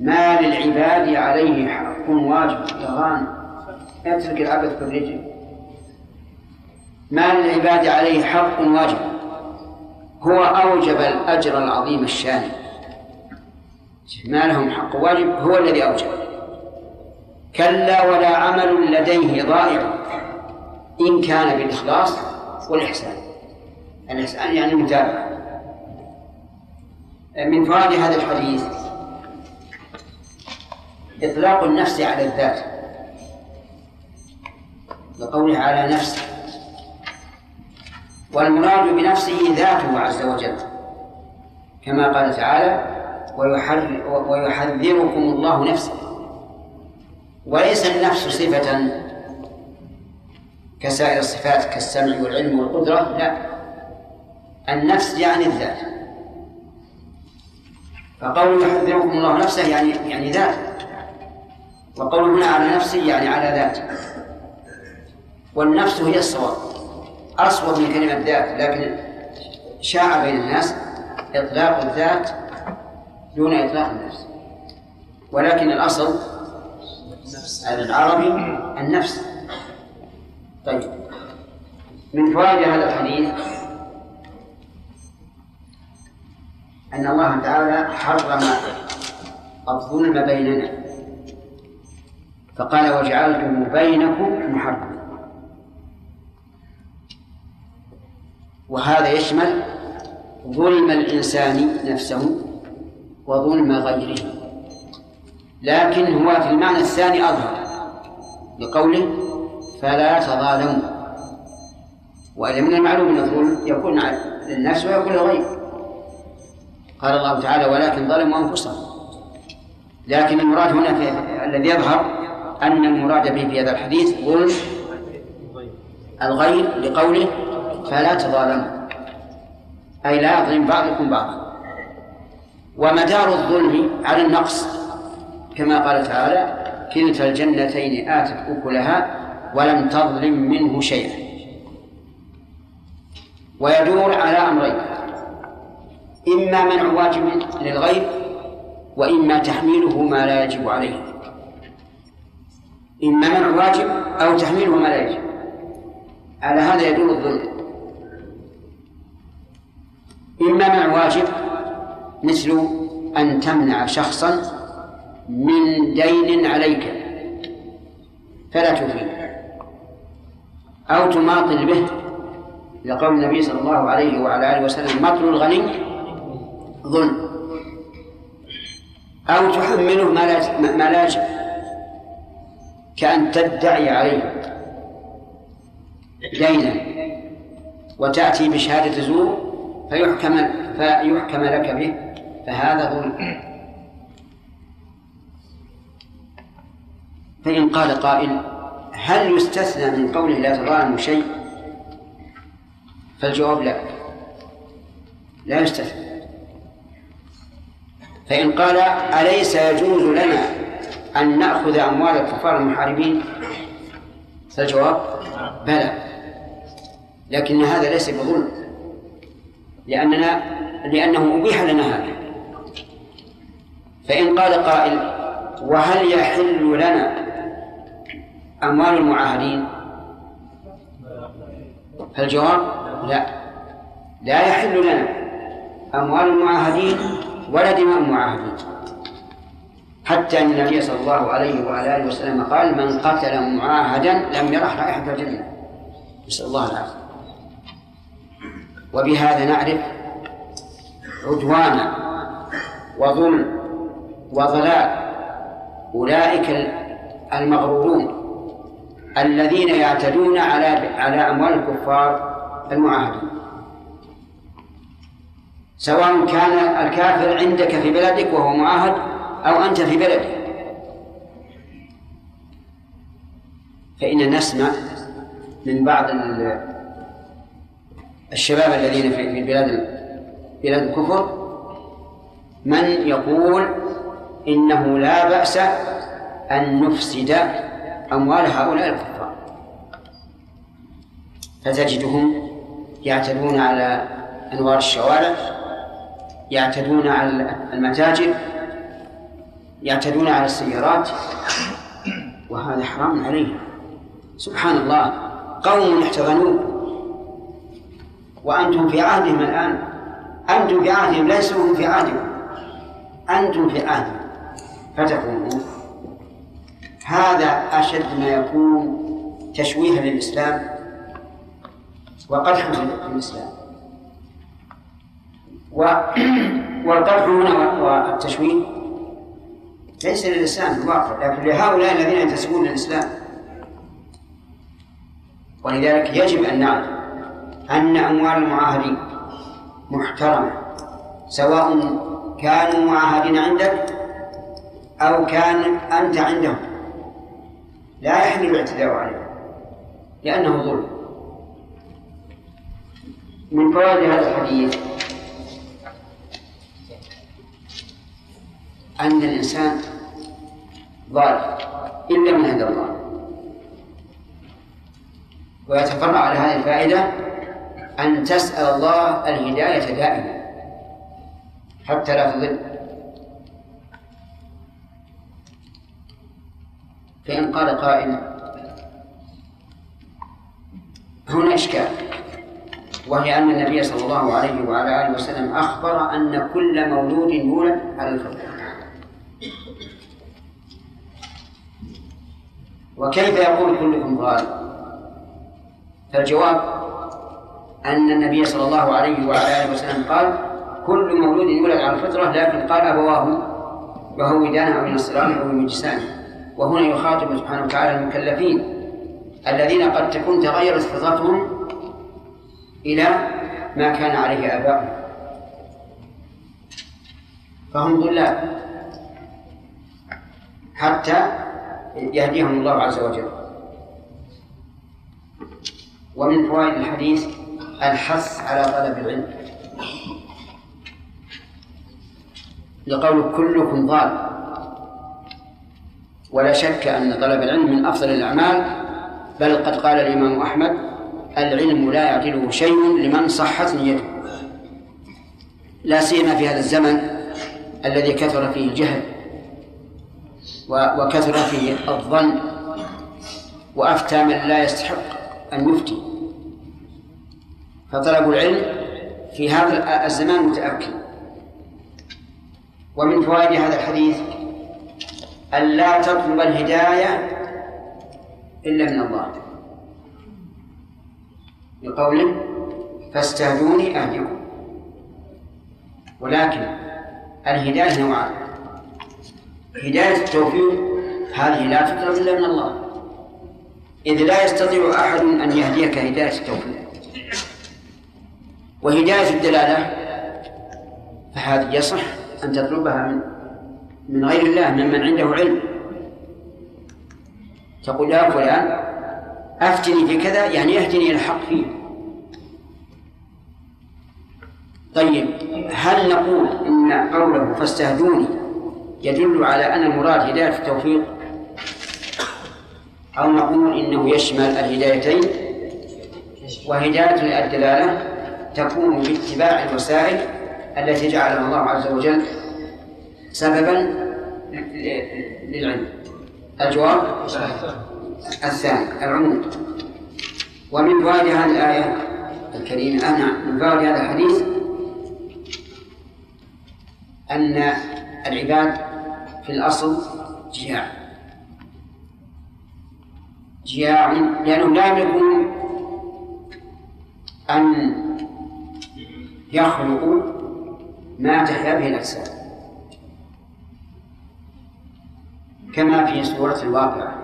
ما للعباد عليه حق واجب يا غانم اترك العبث بالرجل ما للعباد عليه حق واجب هو أوجب الأجر العظيم الشان ما لهم حق واجب هو الذي أوجب. كلا ولا عمل لديه ضائع. إن كان بالإخلاص والإحسان. الإحسان يعني المتابعة. من فوائد هذا الحديث إطلاق النفس على الذات. لقوله على نفسه. والمراد بنفسه ذاته عز وجل. كما قال تعالى ويحذركم الله نفسه. وليس النفس صفة كسائر الصفات كالسمع والعلم والقدرة لا. النفس يعني الذات. فقول يحذركم الله نفسه يعني يعني ذات. وقول هنا على نفسه يعني على ذات. والنفس هي الصواب. أصوب من كلمة ذات لكن شاع بين الناس إطلاق الذات دون إطلاق النفس. ولكن الأصل العربي النفس. طيب من فوائد هذا الحديث أن الله تعالى حرم الظلم بيننا فقال وجعلته بينكم محرما. وهذا يشمل ظلم الإنسان نفسه وظلم غيره. لكن هو في المعنى الثاني أظهر لقوله فلا تظالموا. وإذا من المعلوم أن الظلم يكون للنفس ويكون للغير قال الله تعالى ولكن ظلموا أنفسهم. لكن المراد هنا في الذي يظهر أن المراد به في هذا الحديث ظلم الغير لقوله فلا تظالموا. أي لا يظلم بعضكم بعضا. ومدار الظلم على النقص كما قال تعالى كلتا الجنتين آتت أكلها ولم تظلم منه شيئا. ويدور على أمرين إما منع واجب للغير وإما تحميله ما لا يجب عليه. إما منع واجب أو تحميله ما لا يجب. على هذا يدور الظلم. إما منع واجب مثل أن تمنع شخصا من دين عليك فلا تفيه أو تماطل به لقول النبي صلى الله عليه وعلى آله وسلم مطل الغني ظلم. أو تحمله ما لا ما لا يجب كأن تدعي عليه دينا وتأتي بشهادة زور فيحكم فيحكم لك به فهذا ظلم. فإن قال قائل هل يستثنى من قوله لا تظالموا شيء؟ فالجواب لا. لا يستثنى. فإن قال أليس يجوز لنا أن نأخذ أموال الكفار المحاربين؟ فالجواب بلى. لكن هذا ليس بظلم لأننا لأنه أبيح لنا هذا. فإن قال قائل وهل يحل لنا أموال المعاهدين. فالجواب لا. لا يحل لنا أموال المعاهدين ولا دماء المعاهدين. حتى أن النبي صلى الله عليه وعلى آله وسلم قال من قتل معاهدا لم يرح رائحة الجنة. نسأل الله العافية. وبهذا نعرف عدوان وظلم وضلال أولئك المغرورون. الذين يعتدون على على أموال الكفار المعاهدين. سواء كان الكافر عندك في بلدك وهو معاهد أو أنت في بلدك فإن نسمع من بعض الشباب الذين في بلاد بلاد الكفر من يقول إنه لا بأس أن نفسد أموال هؤلاء الكفار. فتجدهم يعتدون على أنوار الشوارع يعتدون على المتاجر يعتدون على السيارات وهذا حرام عليهم. سبحان الله. قوم احتضنوه. وأنتم في عهدهم الآن. أنتم في عهدهم ليسوا في عهدكم. أنتم في عهدهم. فتقولون هذا أشد ما يكون تشويها للإسلام وقدحا في الإسلام والقدح هنا والتشويه ليس للإسلام الواقع لكن لهؤلاء الذين ينتسبون للإسلام. ولذلك يجب أن نعلم أن أموال المعاهدين محترمة سواء كانوا معاهدين عندك أو كان أنت عندهم. لا يحل الاعتداء عليهم لأنه ظلم. من فوائد هذا الحديث أن الإنسان ضال إلا من هدى الله. ويتفرع على هذه الفائدة أن تسأل الله الهداية دائما حتى لا تضل. فإن قال قائل هنا إشكال وهي أن النبي صلى الله عليه وعلى آله وسلم أخبر أن كل مولود يولد على الفطرة. وكيف يقول كلكم ضال فالجواب أن النبي صلى الله عليه وعلى آله وسلم قال كل مولود يولد على الفطرة لكن قال أبواه يهودانه أو ينصرانه أو يمجسانه وهنا يخاطب سبحانه وتعالى المكلفين الذين قد تكون تغيرت فطرتهم إلى ما كان عليه آباؤهم. فهم ضلال حتى يهديهم الله عز وجل. ومن فوائد الحديث الحث على طلب العلم. لقول كلكم ضال. ولا شك أن طلب العلم من أفضل الأعمال بل قد قال الإمام أحمد العلم لا يعدله شيء لمن صحت نيته. لا سيما في هذا الزمن الذي كثر فيه الجهل وكثر فيه الظن وأفتى من لا يستحق أن يفتي. فطلب العلم في هذا الزمان متأكد. ومن فوائد هذا الحديث أن لا تطلب الهداية إلا من الله. بقوله فاستهدوني أهدكم ولكن الهداية نوعان. هداية التوفيق هذه لا تطلب إلا من الله. إذ لا يستطيع أحد أن يهديك هداية التوفيق. وهداية الدلالة فهذه يصح أن تطلبها من من غير الله ممن عنده علم. تقول يا فلان أفتني في كذا يعني يهدني إلى الحق فيه. طيب هل نقول إن قوله فاستهدوني يدل على أن المراد هداية التوفيق؟ أو نقول إنه يشمل الهدايتين؟ وهداية الدلالة تكون باتباع الوسائل التي جعلها الله عز وجل سببا للعلم. الجواب؟ الثاني العموم ومن فوائد هذه الآية الكريمة أنا من فوائد هذا الحديث أن العباد في الأصل جياع. جياع لأنهم لا يملكون أن يخلقوا ما تحيا به الأجساد. كما في سورة الواقعة.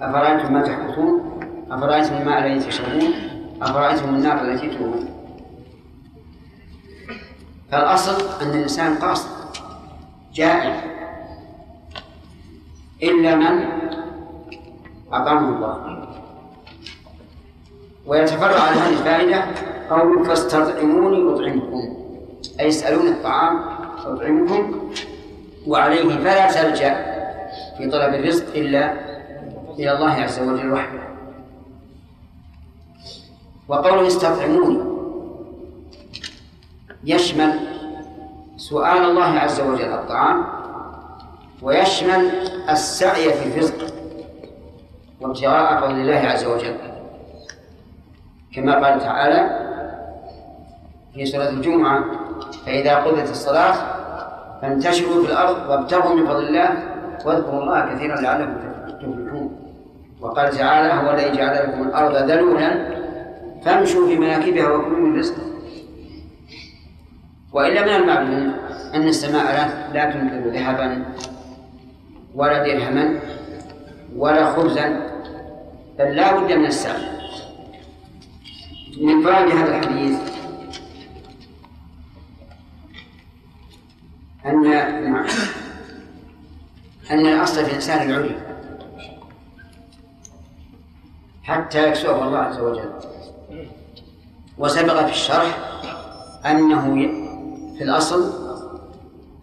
أفرأيتم ما تحدثون أفرأيتم الماء الذي تشربون؟ أفرأيتم النار التي تورون؟ فالأصل أن الإنسان قاصد جائع إلا من أطعمه الله. ويتفرع على هذه الفائدة قول فاستطعموني أطعمكم. أي يسألون الطعام أطعمكم وعليه فلا تلجأ. في طلب الرزق إلا إلى الله عز وجل وحده. وقوله استطعموني. يشمل سؤال الله عز وجل الطعام. ويشمل السعي في الرزق وابتغاء فضل الله عز وجل. كما قال تعالى في سورة الجمعة فإذا قضت الصلاة فانتشروا في الأرض وابتغوا من فضل الله واذكروا الله كثيرا لعلكم تفلحون. وقال تعالى هو الذي جعل لكم الأرض ذلولا فامشوا في مناكبها وكلوا من رزقه. وإلا من المعلوم أن السماء لا, تنزل ذهبا ولا درهما ولا خبزا بل لا بد من السعي من فوائد هذا الحديث أن أن الأصل في الإنسان العلم. حتى يكسوه الله عز وجل. وسبق في الشرح أنه في الأصل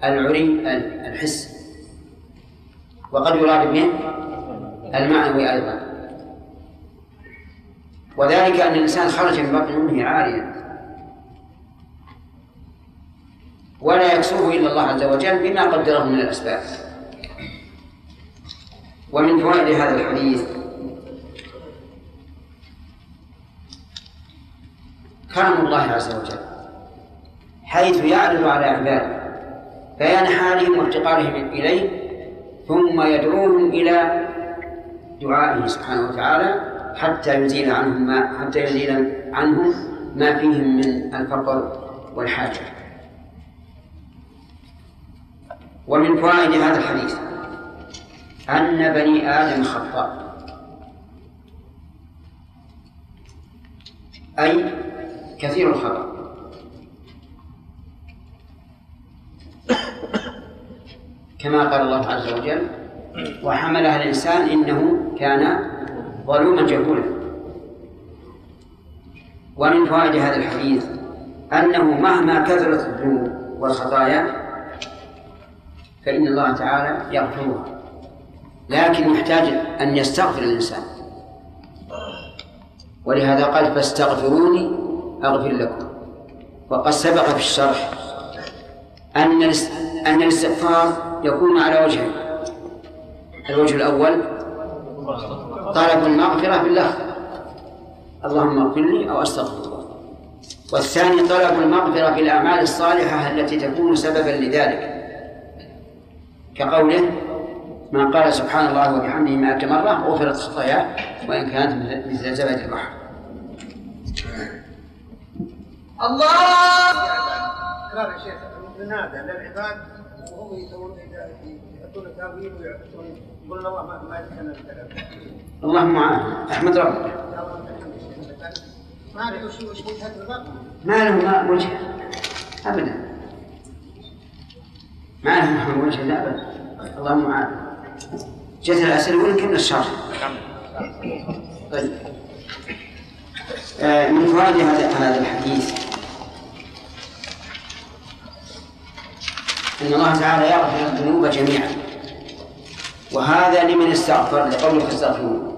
العري ال- الحس. وقد يراد به المعنوي أيضا. وذلك أن الإنسان خرج من بطن أمه عاريا. ولا يكسوه إلا الله عز وجل بما قدره من الأسباب. ومن فوائد هذا الحديث كرم الله عز وجل حيث يعرض على عباده بيان حالهم وافتقارهم إليه ثم يدعوهم إلى دعائه سبحانه وتعالى حتى يزيل عنهم ما حتى يزيل عنهم ما فيهم من الفقر والحاجة. ومن فوائد هذا الحديث أن بني آدم خطاء. أي كثير الخطأ. كما قال الله عز وجل وحملها الإنسان إنه كان ظلوما جهولا. ومن فوائد هذا الحديث أنه مهما كثرت الذنوب والخطايا فإن الله تعالى يغفرها. لكن يحتاج أن يستغفر الإنسان. ولهذا قال فاستغفروني أغفر لكم. وقد سبق في الشرح أن أن الاستغفار يكون على وجهين. الوجه الأول طلب المغفرة باللفظ اللهم اغفر لي أو أستغفر. الله والثاني طلب المغفرة بالأعمال الصالحة التي تكون سببا لذلك. كقوله من قال سبحان الله وبحمده مائة مرة غفرت خطاياه وإن كانت مثل زبد البحر. يا شيخ ينادى للعباد وهم يسوون يأتون تاويل ويعبدون يقولون الله ما ما يتكلم اللهم أحمد ربك. ما ادري وش وش وجهة النظر ما له ما وجه. أبدا. ما له وجه لا أبدا. اللهم عافية جت الأسئلة وين كنا الشرح طيب. آه، من فوائد هذا هذا الحديث. أن الله تعالى يغفر الذنوب جميعا. وهذا لمن استغفر لقوله فاستغفروه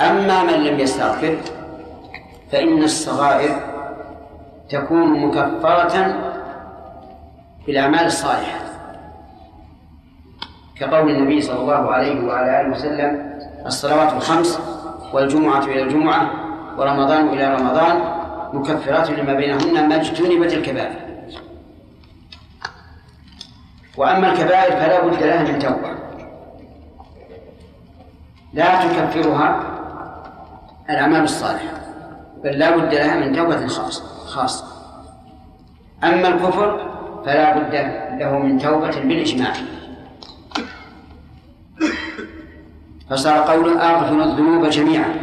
أما من لم يستغفر فإن الصغائر تكون مكفرة بالأعمال الصالحة. كقول النبي صلى الله عليه وعلى آله وسلم الصلوات الخمس والجمعة إلى الجمعة ورمضان إلى رمضان مكفرات لما بينهن ما اجتنبت الكبائر. وأما الكبائر فلا بد لها من توبة. لا تكفرها الأعمال الصالحة بل لا بد لها من توبة خاصة خاصة. أما الكفر فلا بد له من توبة بالإجماع. فصار قوله أغفر الذنوب جميعا.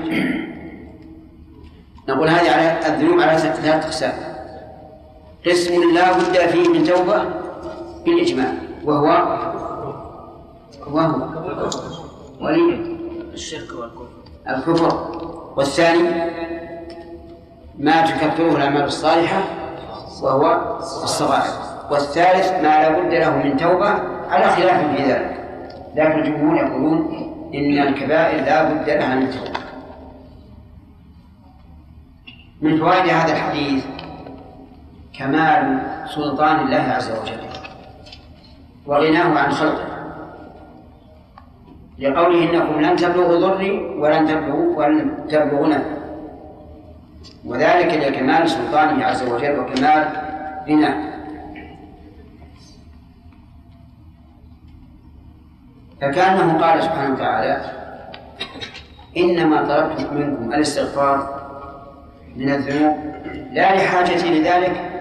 نقول هذه على الذنوب على ثلاثة أقسام. قسم لا بد فيه من توبة بالإجماع وهو وهو ولي الشرك والكفر. الكفر. والثاني ما تكفره الأعمال الصالحة وهو الصغائر. والثالث ما لا بد له من توبة على خلاف في ذلك. لكن الجمهور يقولون إن الكبائر لا بد لها من توبة من فوائد هذا الحديث كمال سلطان الله عز وجل وغناه عن خلقه. لقوله إنكم لن تبلغوا ضري ولن تبلغوا ولن تبلغوا وذلك لكمال سلطانه عز وجل وكمال غناه فكانه قال سبحانه وتعالى إنما طلبت منكم الاستغفار من الذنوب لا لحاجتي لذلك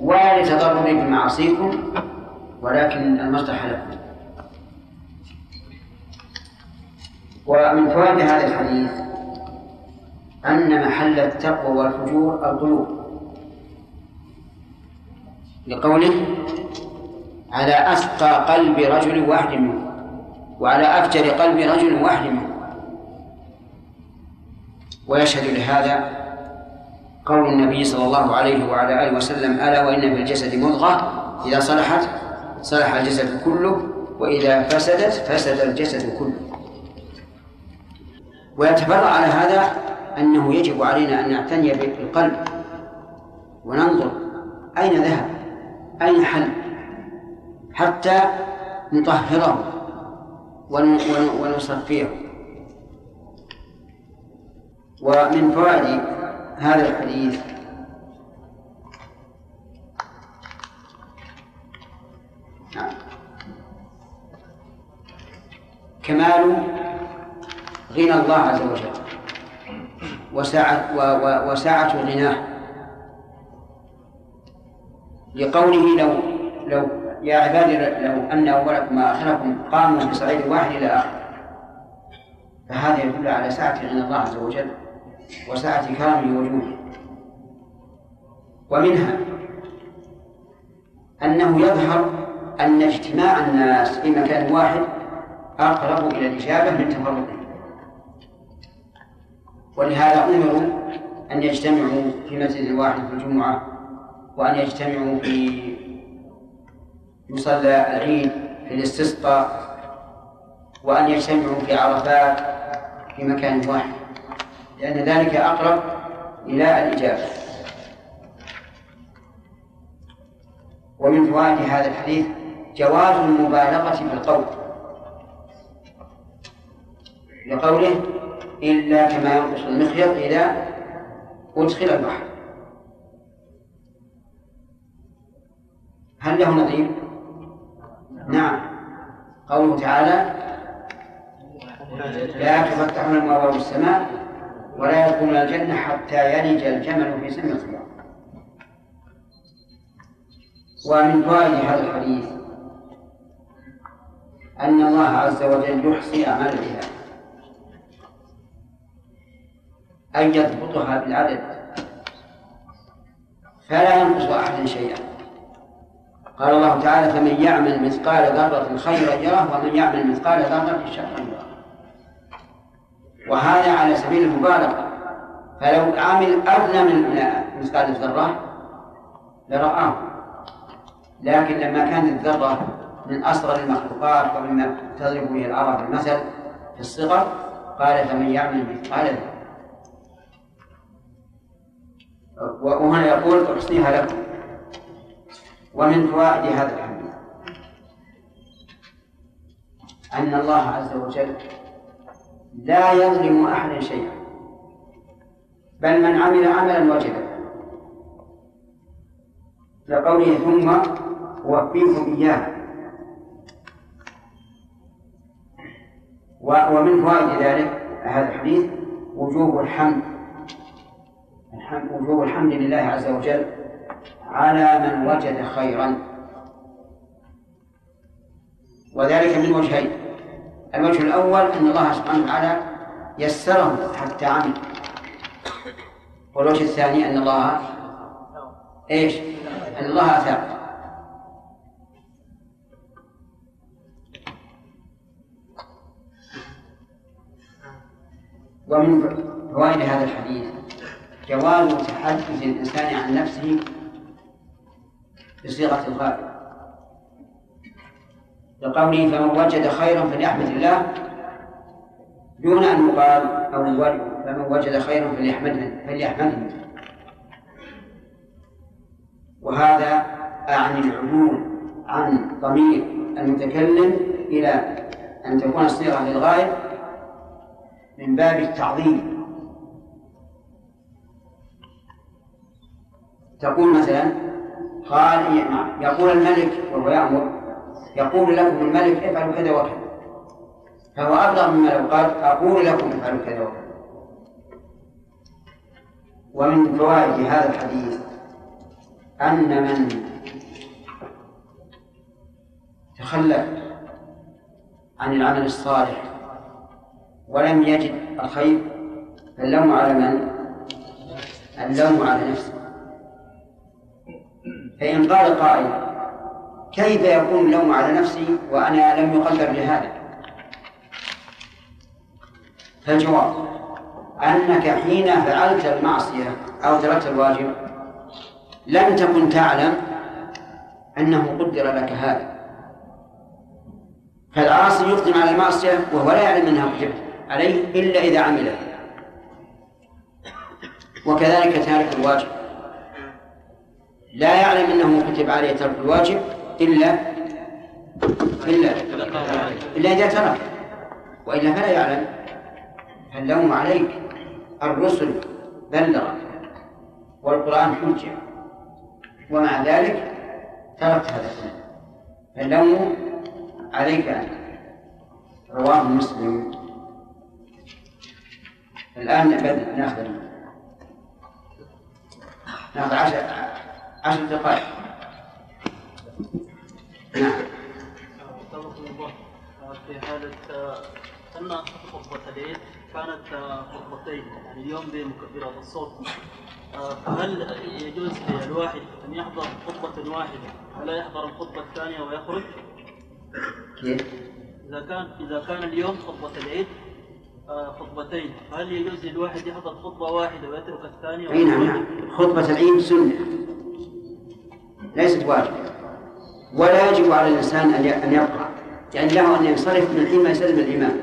ولا لتضرري بمعاصيكم ولكن المصلحة لكم. ومن فوائد هذا الحديث أن محل التقوى والفجور القلوب. لقوله على أثقى قلب رجل واحد منكم. وعلى أفجر قلب رجل واحد ويشهد لهذا قول النبي صلى الله عليه وعلى آله وسلم ألا وإن في الجسد مضغة إذا صلحت صلح الجسد كله وإذا فسدت فسد الجسد كله. ويتفرع على هذا أنه يجب علينا أن نعتني بالقلب وننظر أين ذهب أين حل حتى نطهره. ونصفيه ومن فوائد هذا الحديث نعم. كمال غنى الله عز وجل. وسعة وسعة غناه لقوله لو لو يا عبادي لو أن أولكم وآخركم قاموا بصعيد واحد إلى آخر. فهذا يدل على سعة غنى الله عز وجل وسعة كرمه وجوده. ومنها أنه يظهر أن اجتماع الناس في مكان واحد أقرب إلى الإجابة من تفرقهم ولهذا أمروا أن يجتمعوا في مسجد واحد في الجمعة وأن يجتمعوا في مصلى العيد في الاستسقاء وأن يجتمعوا في عرفات في مكان واحد لأن ذلك أقرب إلى الإجابة ومن فوائد هذا الحديث جواز المبالغة في القول لقوله إلا كما ينقص المخيط إذا أدخل البحر هل له نظير؟ نعم. قوله تعالى لا تفتح لهم أبواب السماء ولا يدخلون الجنة حتى يلج الجمل في سم الخياط ومن فوائد هذا الحديث أن الله عز وجل يحصي أعمال العباد أن يضبطها بالعدد. فلا ينقص أحد شيئا. قال الله تعالى فمن يعمل مثقال ذرة خيرا يره ومن يعمل مثقال ذرة شرا يره. وهذا على سبيل المبالغة. فلو عامل أدنى من مثقال الذرة لرآه. لكن لما كانت الذرة من أصغر المخلوقات ومما تضرب به العرب المثل في الصغر قال فمن يعمل مثقال ذرة. وهنا يقول أحصيها لكم. ومن فوائد هذا الحديث أن الله عز وجل لا يظلم أحدا شيئا بل من عمل عملا وجبا لقوله ثم أوفيكم إياه. ومن فوائد ذلك هذا الحديث وجوب الحمد وجوب الحمد لله عز وجل على من وجد خيرا. وذلك من وجهين. الوجه الأول أن الله سبحانه وتعالى يسره حتى عمل والوجه الثاني أن الله إيش؟ أن الله أثاب. ومن فوائد هذا الحديث جواز تحدث الإنسان عن نفسه بصيغة الغائب. لقوله فمن وجد خيرا فليحمد الله دون أن يقال أو فمن وجد خيرا فليحمده فليحمده. وهذا أعني العدول عن ضمير المتكلم إلى أن تكون الصيغة للغائب من باب التعظيم. تقول مثلا قال يقول الملك وهو يأمر. يقول لكم الملك افعلوا كذا وكذا. فهو أبلغ مما لو قال أقول لكم افعلوا كذا وكذا. ومن فوائد هذا الحديث أن من تخلف عن العمل الصالح ولم يجد الخير فاللوم على من؟ اللوم على نفسه. فإن قال قائل كيف يكون اللوم على نفسي وأنا لم يقدر لهذا؟ فالجواب أنك حين فعلت المعصية أو تركت الواجب لم تكن تعلم أنه قدر لك هذا. فالعاصي يقدم على المعصية وهو لا يعلم أنها كتبت عليه إلا إذا عملها وكذلك تارك الواجب. لا يعلم أنه كتب عليه ترك الواجب إلا إلا إلا إذا ترك وإلا فلا يعلم اللوم عليك الرسل بلغ والقرآن حجة ومع ذلك تركت هذا فاللوم عليك أنت رواه مسلم؟ الآن نأخذ نأخذ عشر عشر دقائق نعم في حالة أن خطبة العيد كانت خطبتين يعني اليوم بمكبرات الصوت فهل يجوز للواحد أن يحضر خطبة واحدة ولا يحضر الخطبة الثانية ويخرج؟ كيف؟ إذا كان إذا كان اليوم خطبة العيد آه، خطبتين هل يجوز للواحد يحضر خطبة واحدة ويترك الثانية؟ أي نعم نعم خطبة العيد سنة ليست واجبة. ولا يجب على الإنسان أن يبقى يعني له أن ينصرف من حين ما يسلم الإمام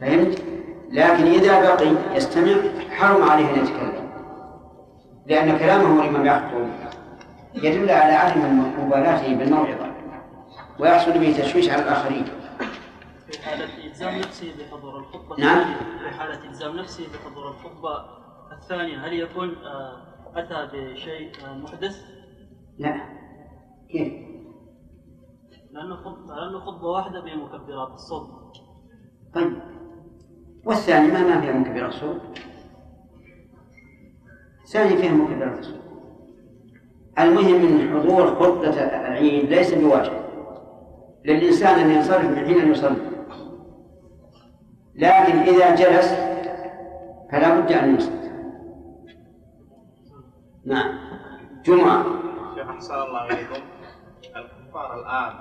فهمت؟ لكن إذا بقي يستمع حرم عليه أن يتكلم. لأن كلامه الإمام يخطب يدل على عدم مبالاته بالموعظة ويحصل به تشويش على الآخرين. في حالة إلزام نفسه بحضور الخطبة. نعم. في حالة إلزام نفسه بحضور الخطبة الثانية هل يكون آه، أتى بشيء محدث؟ لا. كيف؟ لأنه خطبة لأنه خطبة واحدة بمكبرات الصوت. طيب. والثاني ما ما فيها مكبرات صوت؟ الثاني فيها مكبرات صوت. المهم من حضور خطبة العيد ليس بواجب. للإنسان أن ينصرف من حين أن يصلي. لكن إذا جلس فلا بد أن ينصت نعم جمعة شيخ أحسن الله إليكم الكفار الآن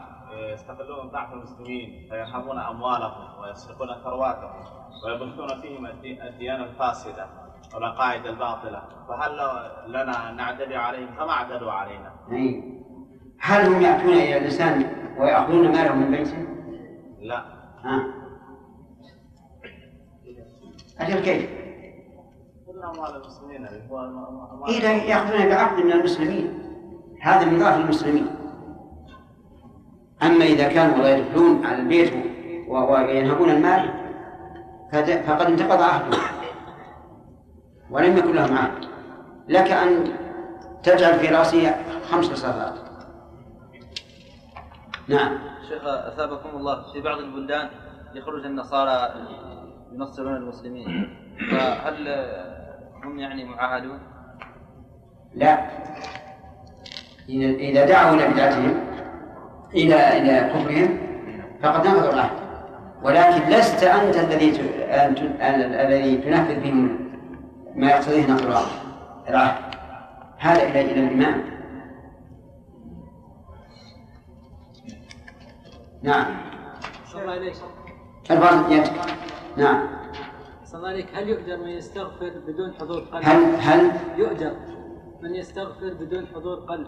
يستغلون ضعف المسلمين فينهبون أموالهم ويسرقون ثرواتهم ويبثون فيهم الدي- الديانة الفاسدة والعقائد الباطلة فهل لنا ان نعتدي عليهم كما اعتدوا علينا؟ أي. هل هم يأتون إلى الإنسان ويأخذون ماله من بيته؟ لا ها؟ أجل كيف؟ كل اموال المسلمين اللي هو أموال- إذا يأخذون بعقد من المسلمين. هذا ضعف المسلمين. أما إذا كانوا والله يدخلون على البيت وينهبون المال فقد انتقض عهدهم. ولم يكن لهم عهد. لك أن تجعل في رأسي خمس صلوات نعم. شيخ أثابكم الله. في بعض البلدان يخرج النصارى ينصرون المسلمين. فهل هم يعني معاهدون؟ لا. إذا إذا دعوا إلى بدعتهم إلى إلى كفرهم فقد نقضوا العهد. ولكن لست أنت الذي الذي تنفذ بهم ما يقتضيه نقض العهد. العهد. هذا إلى إلى الإمام. نعم. الله يتك نعم. عليك هل يؤجر من يستغفر بدون حضور قلب؟ هل هل؟ يؤجر من يستغفر بدون حضور قلب.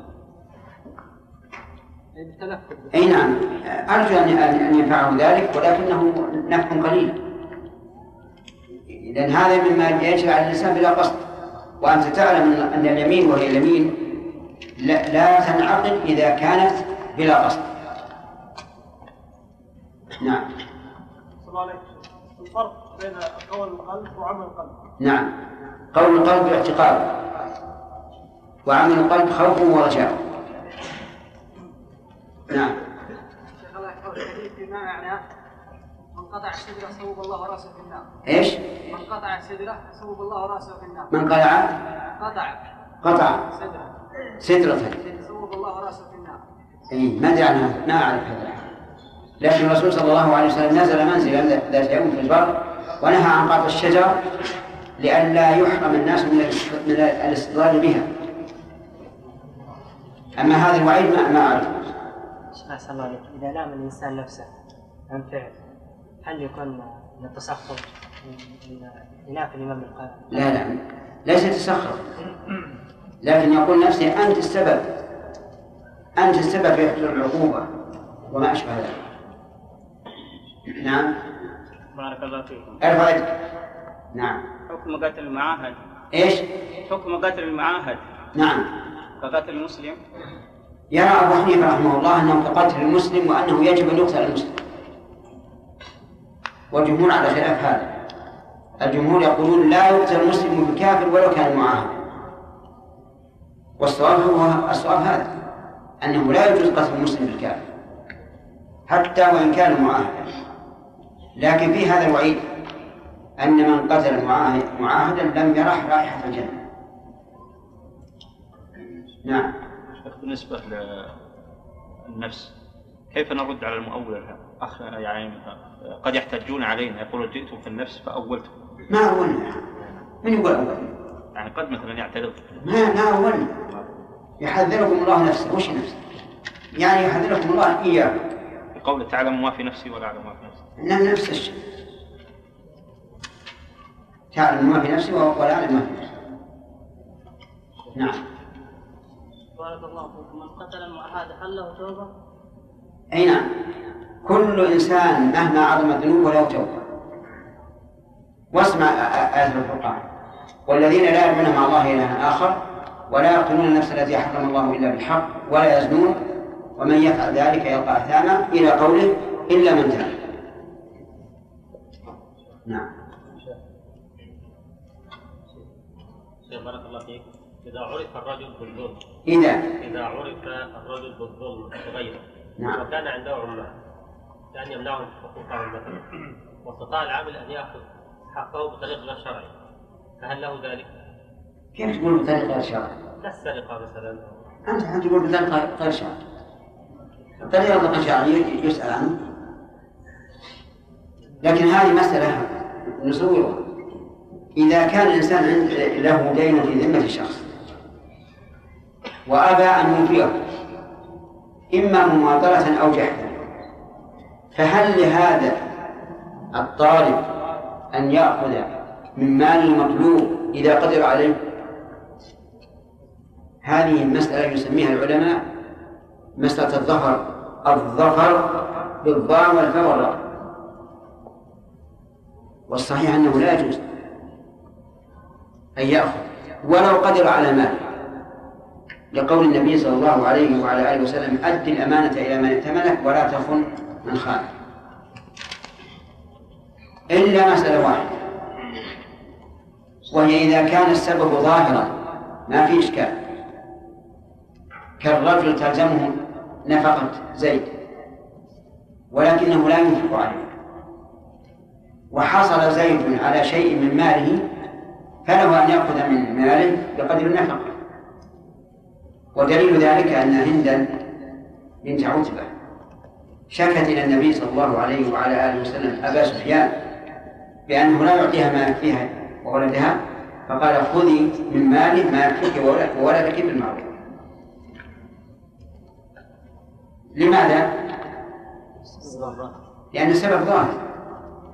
يعني أي نعم. أرجو ان ان ينفعه ذلك ولكنه نفع قليل. لأن هذا مما يجري على الإنسان بلا قصد. وأنت تعلم أن أن اليمين وهي اليمين لا, لا تنعقد إذا كانت بلا قصد. نعم. وسلم الفرق بين قول القلب وعمل القلب. نعم. قول القلب اعتقاد. وعمل القلب خوف ورجاء. نعم. شيخ الله يحفظك. الحديث بما معناه من قطع الشجرة صوب الله راسه في النار. إيش؟ من قطع الشجرة صوب الله راسه في النار. من قلع قطع. قطع. شجرة سدرة. صوب الله راسه في النار. اي ما أدري عن هذا ما أعرف هذا. لكن الرسول صلى الله عليه وسلم نزل منزلا ذات يوم في البر. ونهى عن قطع الشجر لئلا يحرم الناس من الاست- من الاستظلال بها. أما هذا الوعيد ما ما أعرف. شيخ الله عليك إذا لام الإنسان نفسه عن فعل هل يكون من التسخط من خلاف الإمام القائم؟ لا لا. ليس تسخر لكن يقول نفسه أنت السبب. أنت السبب في العقوبة وما أشبه ذلك. نعم. بارك الله فيكم. ارفع يدك نعم. حكم قتل المعاهد. إيش؟ حكم قتل المعاهد. نعم. كقتل المسلم. يرى أبو حنيفة رحمه الله أنه كقتل المسلم وأنه يجب أن يقتل المسلم. والجمهور على خلاف هذا. الجمهور يقولون لا يقتل المسلم بالكافر ولو كان معاهد. والصواب هو الصواب هذا أنه لا يجوز قتل المسلم بالكافر حتى وإن كان معاهدا. لكن في هذا الوعيد أن من قتل معاهد معاهدا لم يرح رائحة الجنة. نعم. بالنسبة للنفس كيف نرد على المؤول أخ يعني قد يحتجون علينا يقولون جئتم في النفس فأولتم. ما أولنا. من يقول أول يعني قد مثلا يعترض ما ما أولنا. يحذركم الله نفسه. وش نفسه؟ يعني يحذركم الله إياه. بقوله تعلم ما في نفسي ولا أعلم ما في إنه نفس الشيء. تعلم ما في نفسي ولا أعلم ما في نفسي. نعم. بارك الله فيكم من قتل المعاهد هل له توبة؟ أي نعم. كل إنسان مهما عظم ذنوبه له توبة. واسمع آية الفرقان والذين لا يدعون مع الله إلها آخر ولا يقتلون النفس التي حرم الله إلا بالحق ولا يزنون ومن يفعل ذلك يلقى أثاما إلى قوله إلا من تاب. نعم شيخ بارك الله فيك إذا عرف الرجل بالظلم إذا إذا عرف الرجل بالظلم بغيره نعم. وكان عنده عمال كان يمنعهم حقوقهم مثلا واستطاع العامل أن يأخذ حقه بطريق غير شرعي فهل له ذلك؟ كيف تقول بطريقة غير شرعية؟ كالسرقة مثلا أنت تقول بطريقة غير شرعية الطريقة غير شرعية يسأل عنه لكن هذه مسألة نصورها إذا كان الإنسان له دين في ذمة شخص وأبى أن يوفيه إما مماطلة أو جحدا فهل لهذا الطالب أن يأخذ من مال المطلوب إذا قدر عليه؟ هذه المسألة يسميها العلماء مسألة الظفر الظفر بالضاء والفاء والصحيح أنه لا يجوز أن يأخذ ولو قدر على مال. لقول النبي صلى الله عليه وعلى آله وسلم أد الأمانة إلى من ائتمنك ولا تخن من خانك إلا مسألة واحدة وهي إذا كان السبب ظاهرا ما في إشكال. كالرجل تلزمه نفقة زيد ولكنه لا ينفق عليه. وحصل زيد على شيء من ماله فله أن يأخذ من ماله بقدر النفقة. ودليل ذلك أن هندا بنت عتبة شكت إلى النبي صلى الله عليه وعلى آله وسلم أبا سفيان بأنه لا يعطيها ما يكفيها وولدها فقال خذي من ماله ما يكفيك وولدك بالمعروف لماذا؟ لأن السبب ظاهر.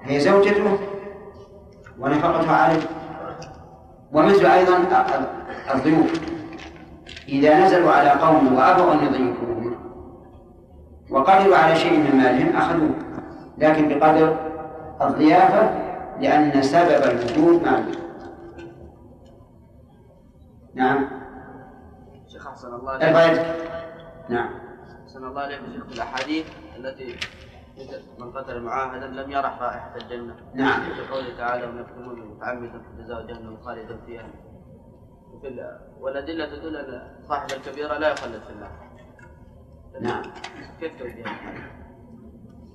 هي زوجته ونفقتها عليه ومثل أيضا الضيوف. إذا نزلوا على قوم وأبوا أن يضيفوهم وقدروا على شيء من مالهم أخذوه. لكن بقدر الضيافة لأن سبب الوجود معلوم نعم. شيخ أحسن الله نعم. أحسن الله عليكم شيخ في الأحاديث التي من قتل معاهدا لم يرح رائحة الجنة. نعم. في قوله تعالى ومن يقتلون متعمدا فجزاء جهنم خالدا فيها. والأدلة تدل أن صاحب الكبيرة لا يخلد في النار نعم. كيف توجيه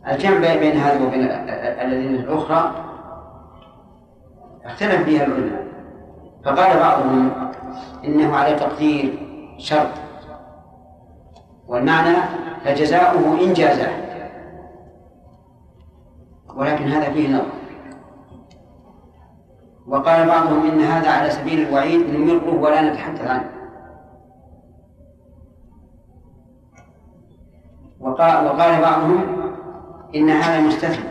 الجمع بين هذه وبين ال- ال- الذين الأخرى اختلف فيها العلماء. فقال بعضهم إنه على تقدير شرط والمعنى فجزاؤه إن جازه ولكن هذا فيه نظر. وقال بعضهم إن هذا على سبيل الوعيد نمره ولا نتحدث عنه. وقال, وقال بعضهم إن هذا مستثنى.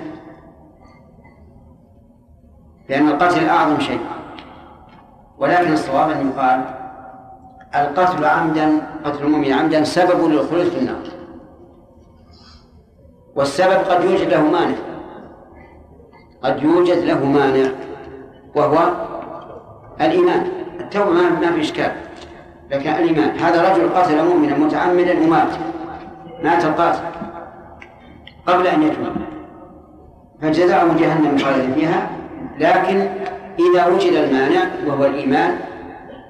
لأن القتل أعظم شيء. ولكن الصواب أن يقال القتل عمدا قتل المؤمن عمدا سبب للخلود في النار. والسبب قد يوجد له مانع. قد يوجد له مانع وهو الإيمان. التوبة ما في إشكال لكن الإيمان. هذا رجل قتل مؤمنا متعمدا ومات. مات القاتل قبل أن يتوب. فجزاؤه جهنم خالدا فيها. لكن إذا وجد المانع وهو الإيمان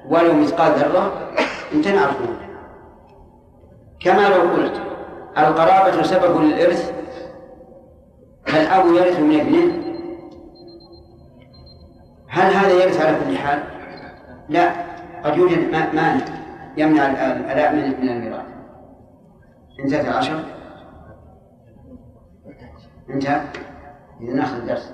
ولو مثقال ذرة امتنع الخروج كما لو قلت القرابة سبب للإرث فالأب يرث من ابنه. هل هذا يرث على كل حال؟ لا. قد يوجد مانع يمنع الآلاء من الميراث. انتهت العشر؟ انتهى. إذا ناخذ الدرس.